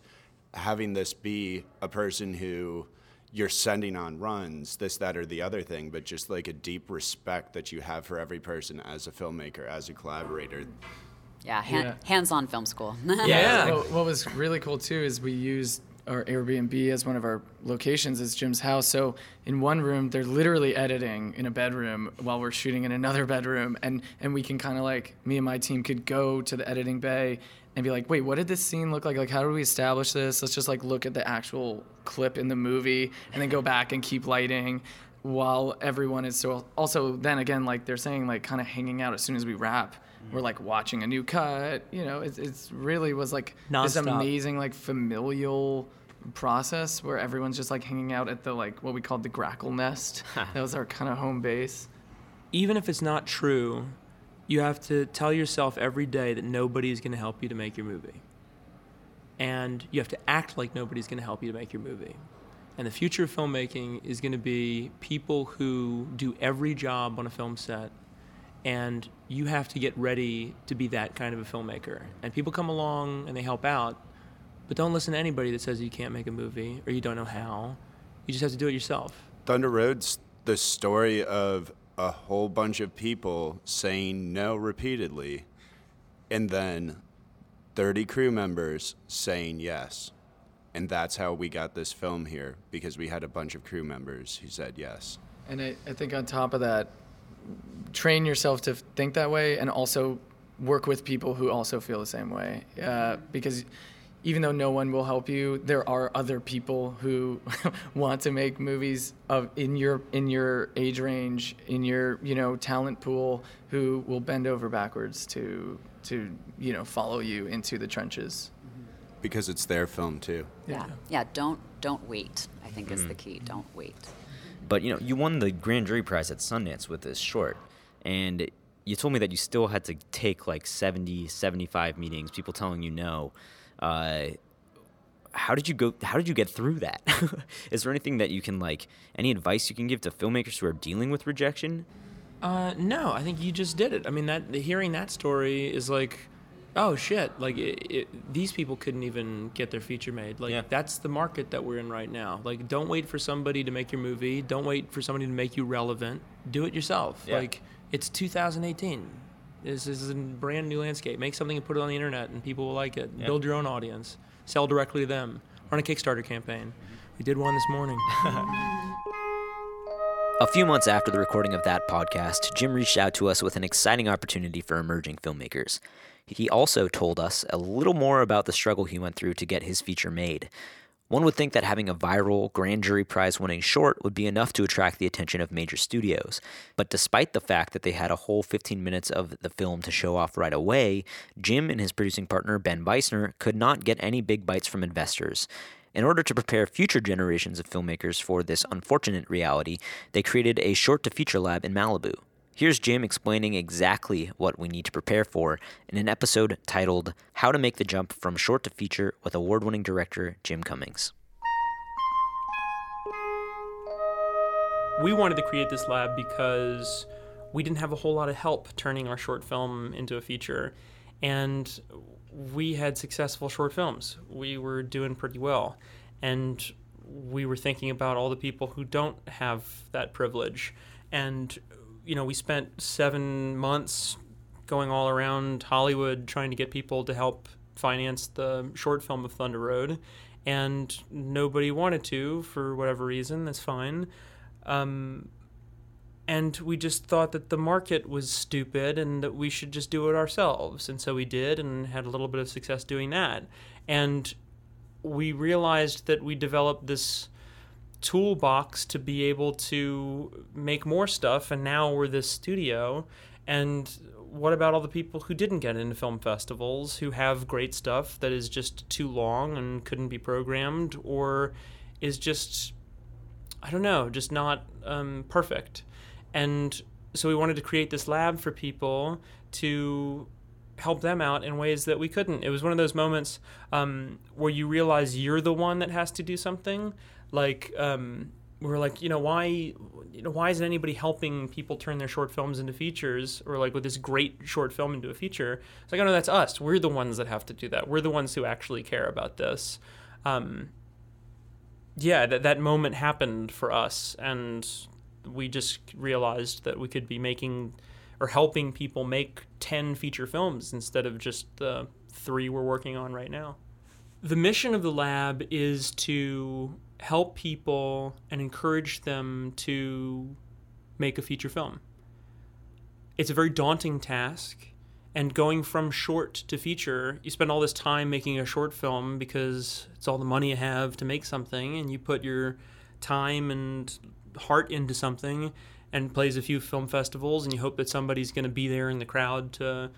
having this be a person who you're sending on runs, this, that, or the other thing, but just like a deep respect that you have for every person as a filmmaker, as a collaborator. Yeah, hand, Yeah. hands-on film school. What, what was really cool too is we used our Airbnb as one of our locations is Jim's house. So in one room, they're literally editing in a bedroom while we're shooting in another bedroom, and and we can kind of like me and my team could go to the editing bay and be like, wait, what did this scene look like? Like, how do we establish this? Let's just like look at the actual clip in the movie, and then go back and keep lighting. While everyone is so also then again like they're saying like kind of hanging out as soon as we wrap, we're like watching a new cut. You know, it's it's really was like this amazing like familial process where everyone's just like hanging out at the like what we called the grackle nest. that was our kind of home base. even if it's not true, you have to tell yourself every day that nobody is going to help you to make your movie. And you have to act like nobody's going to help you to make your movie. And the future of filmmaking is going to be people who do every job on a film set. And you have to get ready to be that kind of a filmmaker. And people come along and they help out, but don't listen to anybody that says you can't make a movie or you don't know how. You just have to do it yourself. Thunder Road's the story of a whole bunch of people saying no repeatedly, and then 30 crew members saying yes. And that's how we got this film here, because we had a bunch of crew members who said yes. And I, I think on top of that, train yourself to think that way and also work with people who also feel the same way. Uh, because even though no one will help you, there are other people who want to make movies of in your in your age range, in your you know talent pool, who will bend over backwards to to you know follow you into the trenches. Because it's their film, too. Yeah, yeah. Don't don't wait. I think is the key. Don't wait. But you know, you won the grand jury prize at Sundance with this short, and you told me that you still had to take like 70, 75 meetings, people telling you no. Uh, how did you go? How did you get through that? Is there anything that you can like? Any advice you can give to filmmakers who are dealing with rejection? Uh, no, I think you just did it. I mean, that hearing that story is like, oh shit! Like it, it, these people couldn't even get their feature made. Like that's the market that we're in right now. Like, don't wait for somebody to make your movie. Don't wait for somebody to make you relevant. Do it yourself. Yeah. Like it's 2018. This is a brand new landscape. Make something and put it on the internet, and people will like it. Yeah. Build your own audience. Sell directly to them. Run a Kickstarter campaign. We did one this morning. A few months after the recording of that podcast, Jim reached out to us with an exciting opportunity for emerging filmmakers. He also told us a little more about the struggle he went through to get his feature made. One would think that having a viral, grand jury prize winning short would be enough to attract the attention of major studios. But despite the fact that they had a whole 15 minutes of the film to show off right away, Jim and his producing partner, Ben Wiessner, could not get any big bites from investors. In order to prepare future generations of filmmakers for this unfortunate reality, they created a short to feature lab in Malibu. Here's Jim explaining exactly what we need to prepare for in an episode titled How to Make the Jump from Short to Feature with award winning director Jim Cummings. we wanted to create this lab because we didn't have a whole lot of help turning our short film into a feature. And we had successful short films. We were doing pretty well. And we were thinking about all the people who don't have that privilege. And, you know, we spent seven months going all around Hollywood trying to get people to help finance the short film of Thunder Road, and nobody wanted to for whatever reason. That's fine. Um, and we just thought that the market was stupid and that we should just do it ourselves. And so we did and had a little bit of success doing that. And we realized that we developed this toolbox to be able to make more stuff and now we're this studio and what about all the people who didn't get into film festivals who have great stuff that is just too long and couldn't be programmed or is just i don't know just not um, perfect and so we wanted to create this lab for people to help them out in ways that we couldn't. It was one of those moments um, where you realize you're the one that has to do something. Like um, we're like, you know, why, you know, why isn't anybody helping people turn their short films into features, or like with this great short film into a feature? It's like, oh no, that's us. We're the ones that have to do that. We're the ones who actually care about this. Um, yeah, that that moment happened for us, and we just realized that we could be making or helping people make 10 feature films instead of just the three we're working on right now. The mission of the lab is to help people and encourage them to make a feature film. It's a very daunting task. And going from short to feature, you spend all this time making a short film because it's all the money you have to make something, and you put your time and heart into something, and plays a few film festivals, and you hope that somebody's going to be there in the crowd to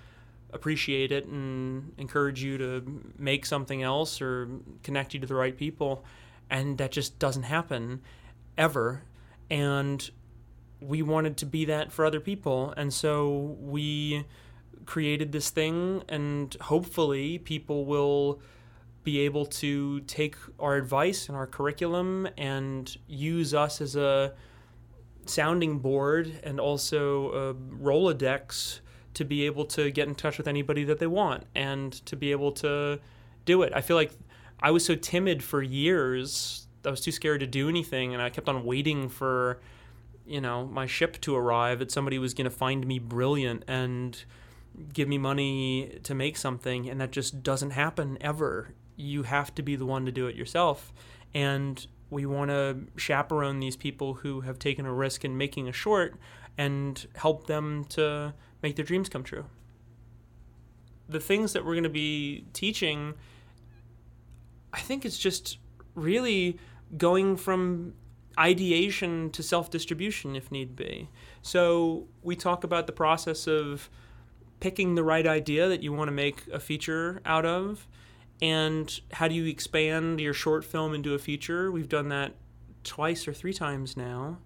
appreciate it and encourage you to make something else or connect you to the right people. And that just doesn't happen ever. And we wanted to be that for other people. And so we created this thing, and hopefully, people will be able to take our advice and our curriculum and use us as a sounding board and also a Rolodex to be able to get in touch with anybody that they want and to be able to do it. I feel like I was so timid for years. I was too scared to do anything and I kept on waiting for you know, my ship to arrive that somebody was going to find me brilliant and give me money to make something and that just doesn't happen ever. You have to be the one to do it yourself. And we want to chaperone these people who have taken a risk in making a short and help them to make their dreams come true. The things that we're going to be teaching, I think it's just really going from ideation to self distribution if need be. So we talk about the process of picking the right idea that you want to make a feature out of and how do you expand your short film into a feature? We've done that twice or three times now.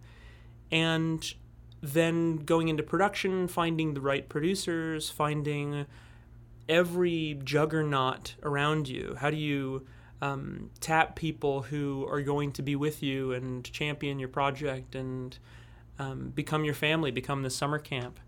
And then going into production, finding the right producers, finding every juggernaut around you. How do you um, tap people who are going to be with you and champion your project and um, become your family, become the summer camp?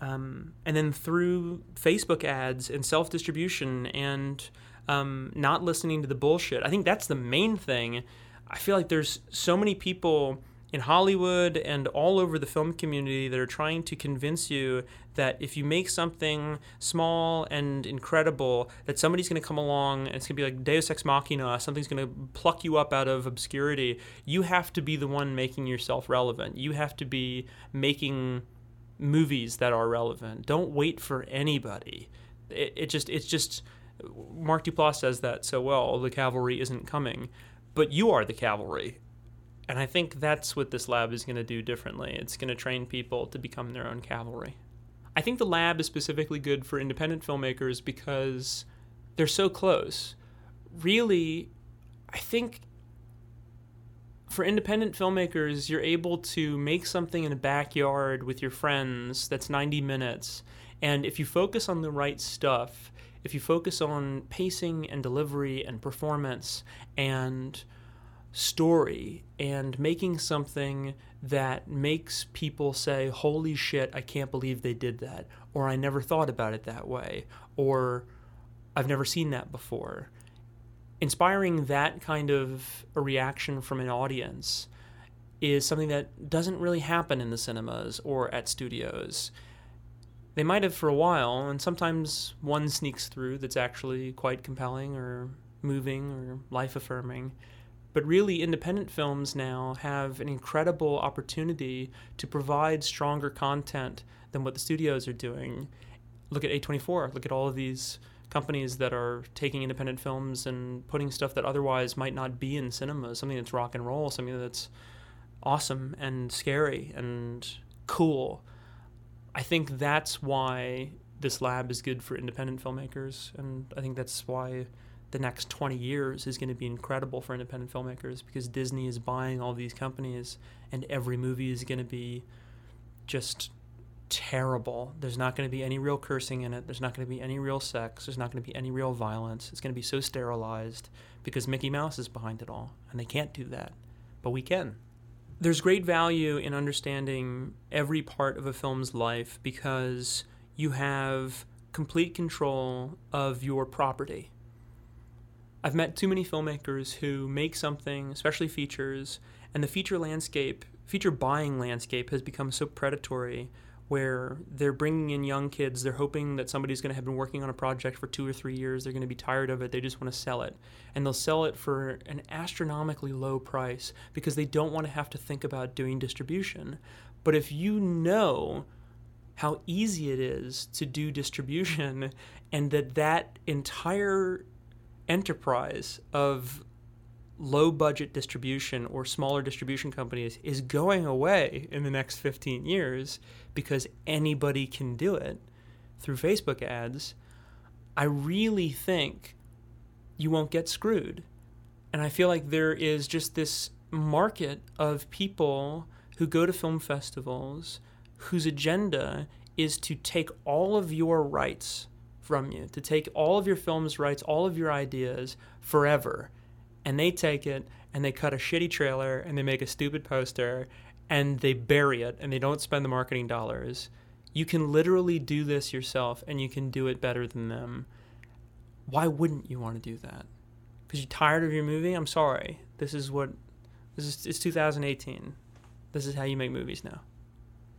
Um, and then through Facebook ads and self distribution and um, not listening to the bullshit. I think that's the main thing. I feel like there's so many people in Hollywood and all over the film community that are trying to convince you that if you make something small and incredible, that somebody's going to come along and it's going to be like Deus Ex Machina, something's going to pluck you up out of obscurity. You have to be the one making yourself relevant. You have to be making movies that are relevant. Don't wait for anybody. It, it just it's just Mark Duplass says that so well. The cavalry isn't coming, but you are the cavalry. And I think that's what this lab is going to do differently. It's going to train people to become their own cavalry. I think the lab is specifically good for independent filmmakers because they're so close. Really, I think for independent filmmakers, you're able to make something in a backyard with your friends that's 90 minutes. And if you focus on the right stuff, if you focus on pacing and delivery and performance and story and making something that makes people say, Holy shit, I can't believe they did that, or I never thought about it that way, or I've never seen that before inspiring that kind of a reaction from an audience is something that doesn't really happen in the cinemas or at studios. they might have for a while, and sometimes one sneaks through that's actually quite compelling or moving or life affirming. But really, independent films now have an incredible opportunity to provide stronger content than what the studios are doing. Look at A24, look at all of these companies that are taking independent films and putting stuff that otherwise might not be in cinemas, something that's rock and roll, something that's awesome and scary and cool. I think that's why this lab is good for independent filmmakers, and I think that's why the next 20 years is going to be incredible for independent filmmakers because Disney is buying all these companies, and every movie is going to be just terrible. There's not going to be any real cursing in it. There's not going to be any real sex. There's not going to be any real violence. It's going to be so sterilized because Mickey Mouse is behind it all, and they can't do that. But we can. There's great value in understanding every part of a film's life because you have complete control of your property. I've met too many filmmakers who make something, especially features, and the feature landscape, feature buying landscape has become so predatory where they're bringing in young kids. They're hoping that somebody's going to have been working on a project for two or three years. They're going to be tired of it. They just want to sell it. And they'll sell it for an astronomically low price because they don't want to have to think about doing distribution. But if you know how easy it is to do distribution and that that entire enterprise of low budget distribution or smaller distribution companies is going away in the next 15 years because anybody can do it through Facebook ads, I really think you won't get screwed. And I feel like there is just this market of people who go to film festivals whose agenda is to take all of your rights from you, to take all of your film's rights, all of your ideas forever and they take it and they cut a shitty trailer and they make a stupid poster and they bury it and they don't spend the marketing dollars. You can literally do this yourself and you can do it better than them. Why wouldn't you want to do that? Because you're tired of your movie? I'm sorry. This is what this is it's 2018. This is how you make movies now.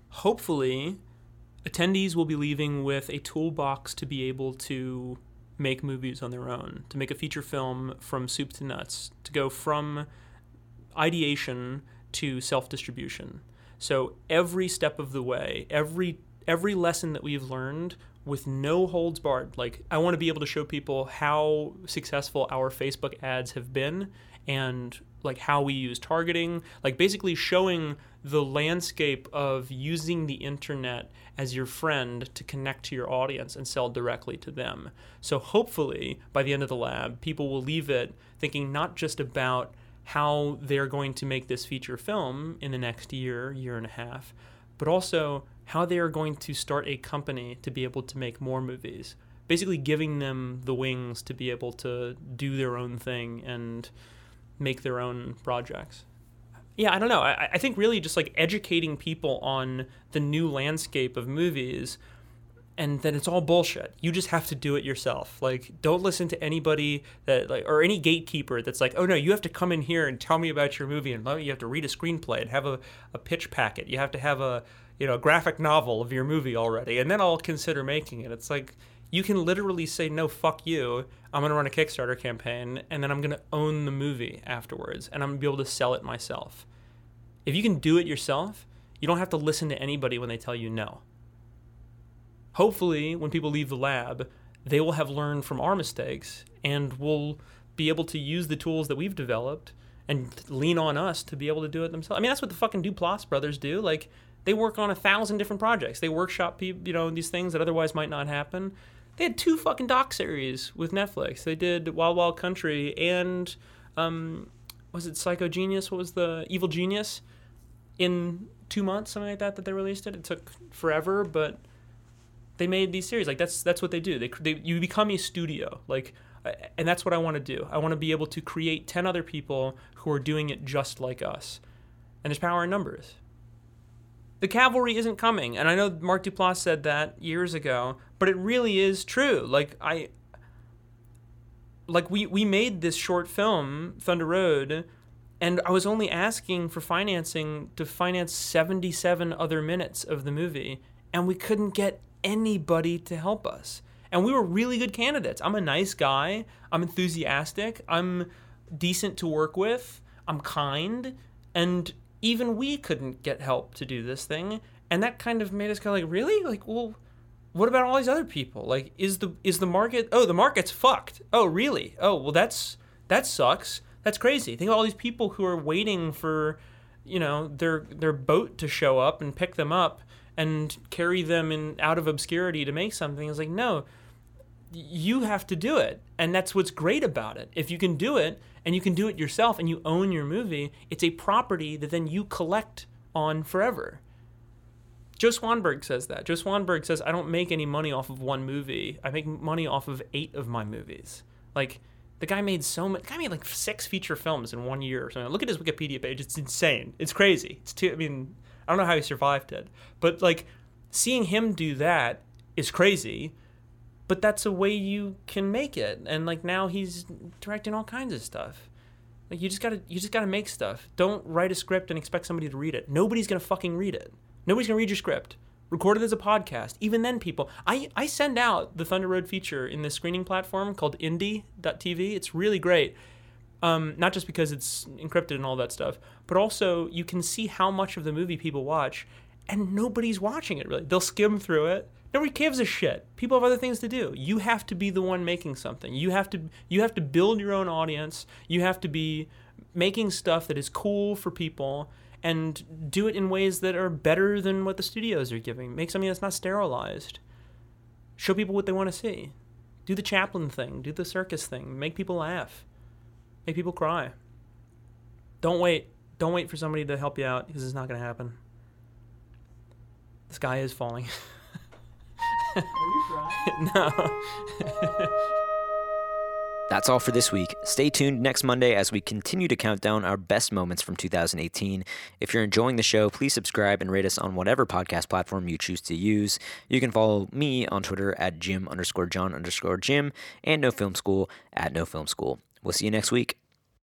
Hopefully, attendees will be leaving with a toolbox to be able to make movies on their own, to make a feature film from soup to nuts, to go from ideation to self-distribution. So every step of the way, every every lesson that we've learned with no holds barred. Like I want to be able to show people how successful our Facebook ads have been and like how we use targeting, like basically showing the landscape of using the internet as your friend to connect to your audience and sell directly to them. So hopefully by the end of the lab, people will leave it thinking not just about how they're going to make this feature film in the next year, year and a half, but also how they are going to start a company to be able to make more movies. Basically giving them the wings to be able to do their own thing and make their own projects. Yeah, I don't know. I, I think really just like educating people on the new landscape of movies and then it's all bullshit. You just have to do it yourself. Like, don't listen to anybody that like or any gatekeeper that's like, oh no, you have to come in here and tell me about your movie, and you have to read a screenplay and have a, a pitch packet. You have to have a you know a graphic novel of your movie already, and then I'll consider making it. It's like you can literally say no, fuck you. I'm gonna run a Kickstarter campaign, and then I'm gonna own the movie afterwards, and I'm gonna be able to sell it myself. If you can do it yourself, you don't have to listen to anybody when they tell you no. Hopefully, when people leave the lab, they will have learned from our mistakes and will be able to use the tools that we've developed and lean on us to be able to do it themselves. I mean, that's what the fucking Duplass brothers do. Like, they work on a thousand different projects. They workshop, people you know, these things that otherwise might not happen. They had two fucking doc series with Netflix. They did Wild Wild Country and um, was it Psycho Genius? What was the Evil Genius? In two months, something like that, that they released it. It took forever, but they made these series. Like that's that's what they do. They, they you become a studio. Like, and that's what I want to do. I want to be able to create ten other people who are doing it just like us. And there's power in numbers. The cavalry isn't coming, and I know Mark Duplass said that years ago, but it really is true. Like I, like we we made this short film, Thunder Road, and I was only asking for financing to finance 77 other minutes of the movie, and we couldn't get anybody to help us. And we were really good candidates. I'm a nice guy. I'm enthusiastic. I'm decent to work with. I'm kind. And even we couldn't get help to do this thing. And that kind of made us kind of like, really? Like, well, what about all these other people? Like, is the is the market? Oh, the market's fucked. Oh, really? Oh, well, that's that sucks. That's crazy. Think of all these people who are waiting for, you know, their their boat to show up and pick them up and carry them in out of obscurity to make something. It's like, no, you have to do it. And that's what's great about it. If you can do it and you can do it yourself and you own your movie, it's a property that then you collect on forever. Joe Swanberg says that. Joe Swanberg says, I don't make any money off of one movie. I make money off of eight of my movies. Like, the guy made so much. The guy made like six feature films in one year or something. Look at his Wikipedia page. It's insane. It's crazy. It's too. I mean, I don't know how he survived it, but like seeing him do that is crazy. But that's a way you can make it. And like now he's directing all kinds of stuff. Like you just gotta you just gotta make stuff. Don't write a script and expect somebody to read it. Nobody's gonna fucking read it. Nobody's gonna read your script. Record it as a podcast. Even then, people, I, I send out the Thunder Road feature in this screening platform called Indee.tv. It's really great. Um, not just because it's encrypted and all that stuff, but also you can see how much of the movie people watch, and nobody's watching it really. They'll skim through it. Nobody gives a shit. People have other things to do. You have to be the one making something. You have to you have to build your own audience. You have to be making stuff that is cool for people and do it in ways that are better than what the studios are giving. Make something that's not sterilized. Show people what they want to see. Do the Chaplin thing. Do the circus thing. Make people laugh. Make people cry. Don't wait. Don't wait for somebody to help you out because it's not going to happen. The sky is falling. Are you crying? no. That's all for this week. Stay tuned next Monday as we continue to count down our best moments from 2018. If you're enjoying the show, please subscribe and rate us on whatever podcast platform you choose to use. You can follow me on Twitter at Jim underscore John underscore Jim and No Film School at No Film School. We'll see you next week.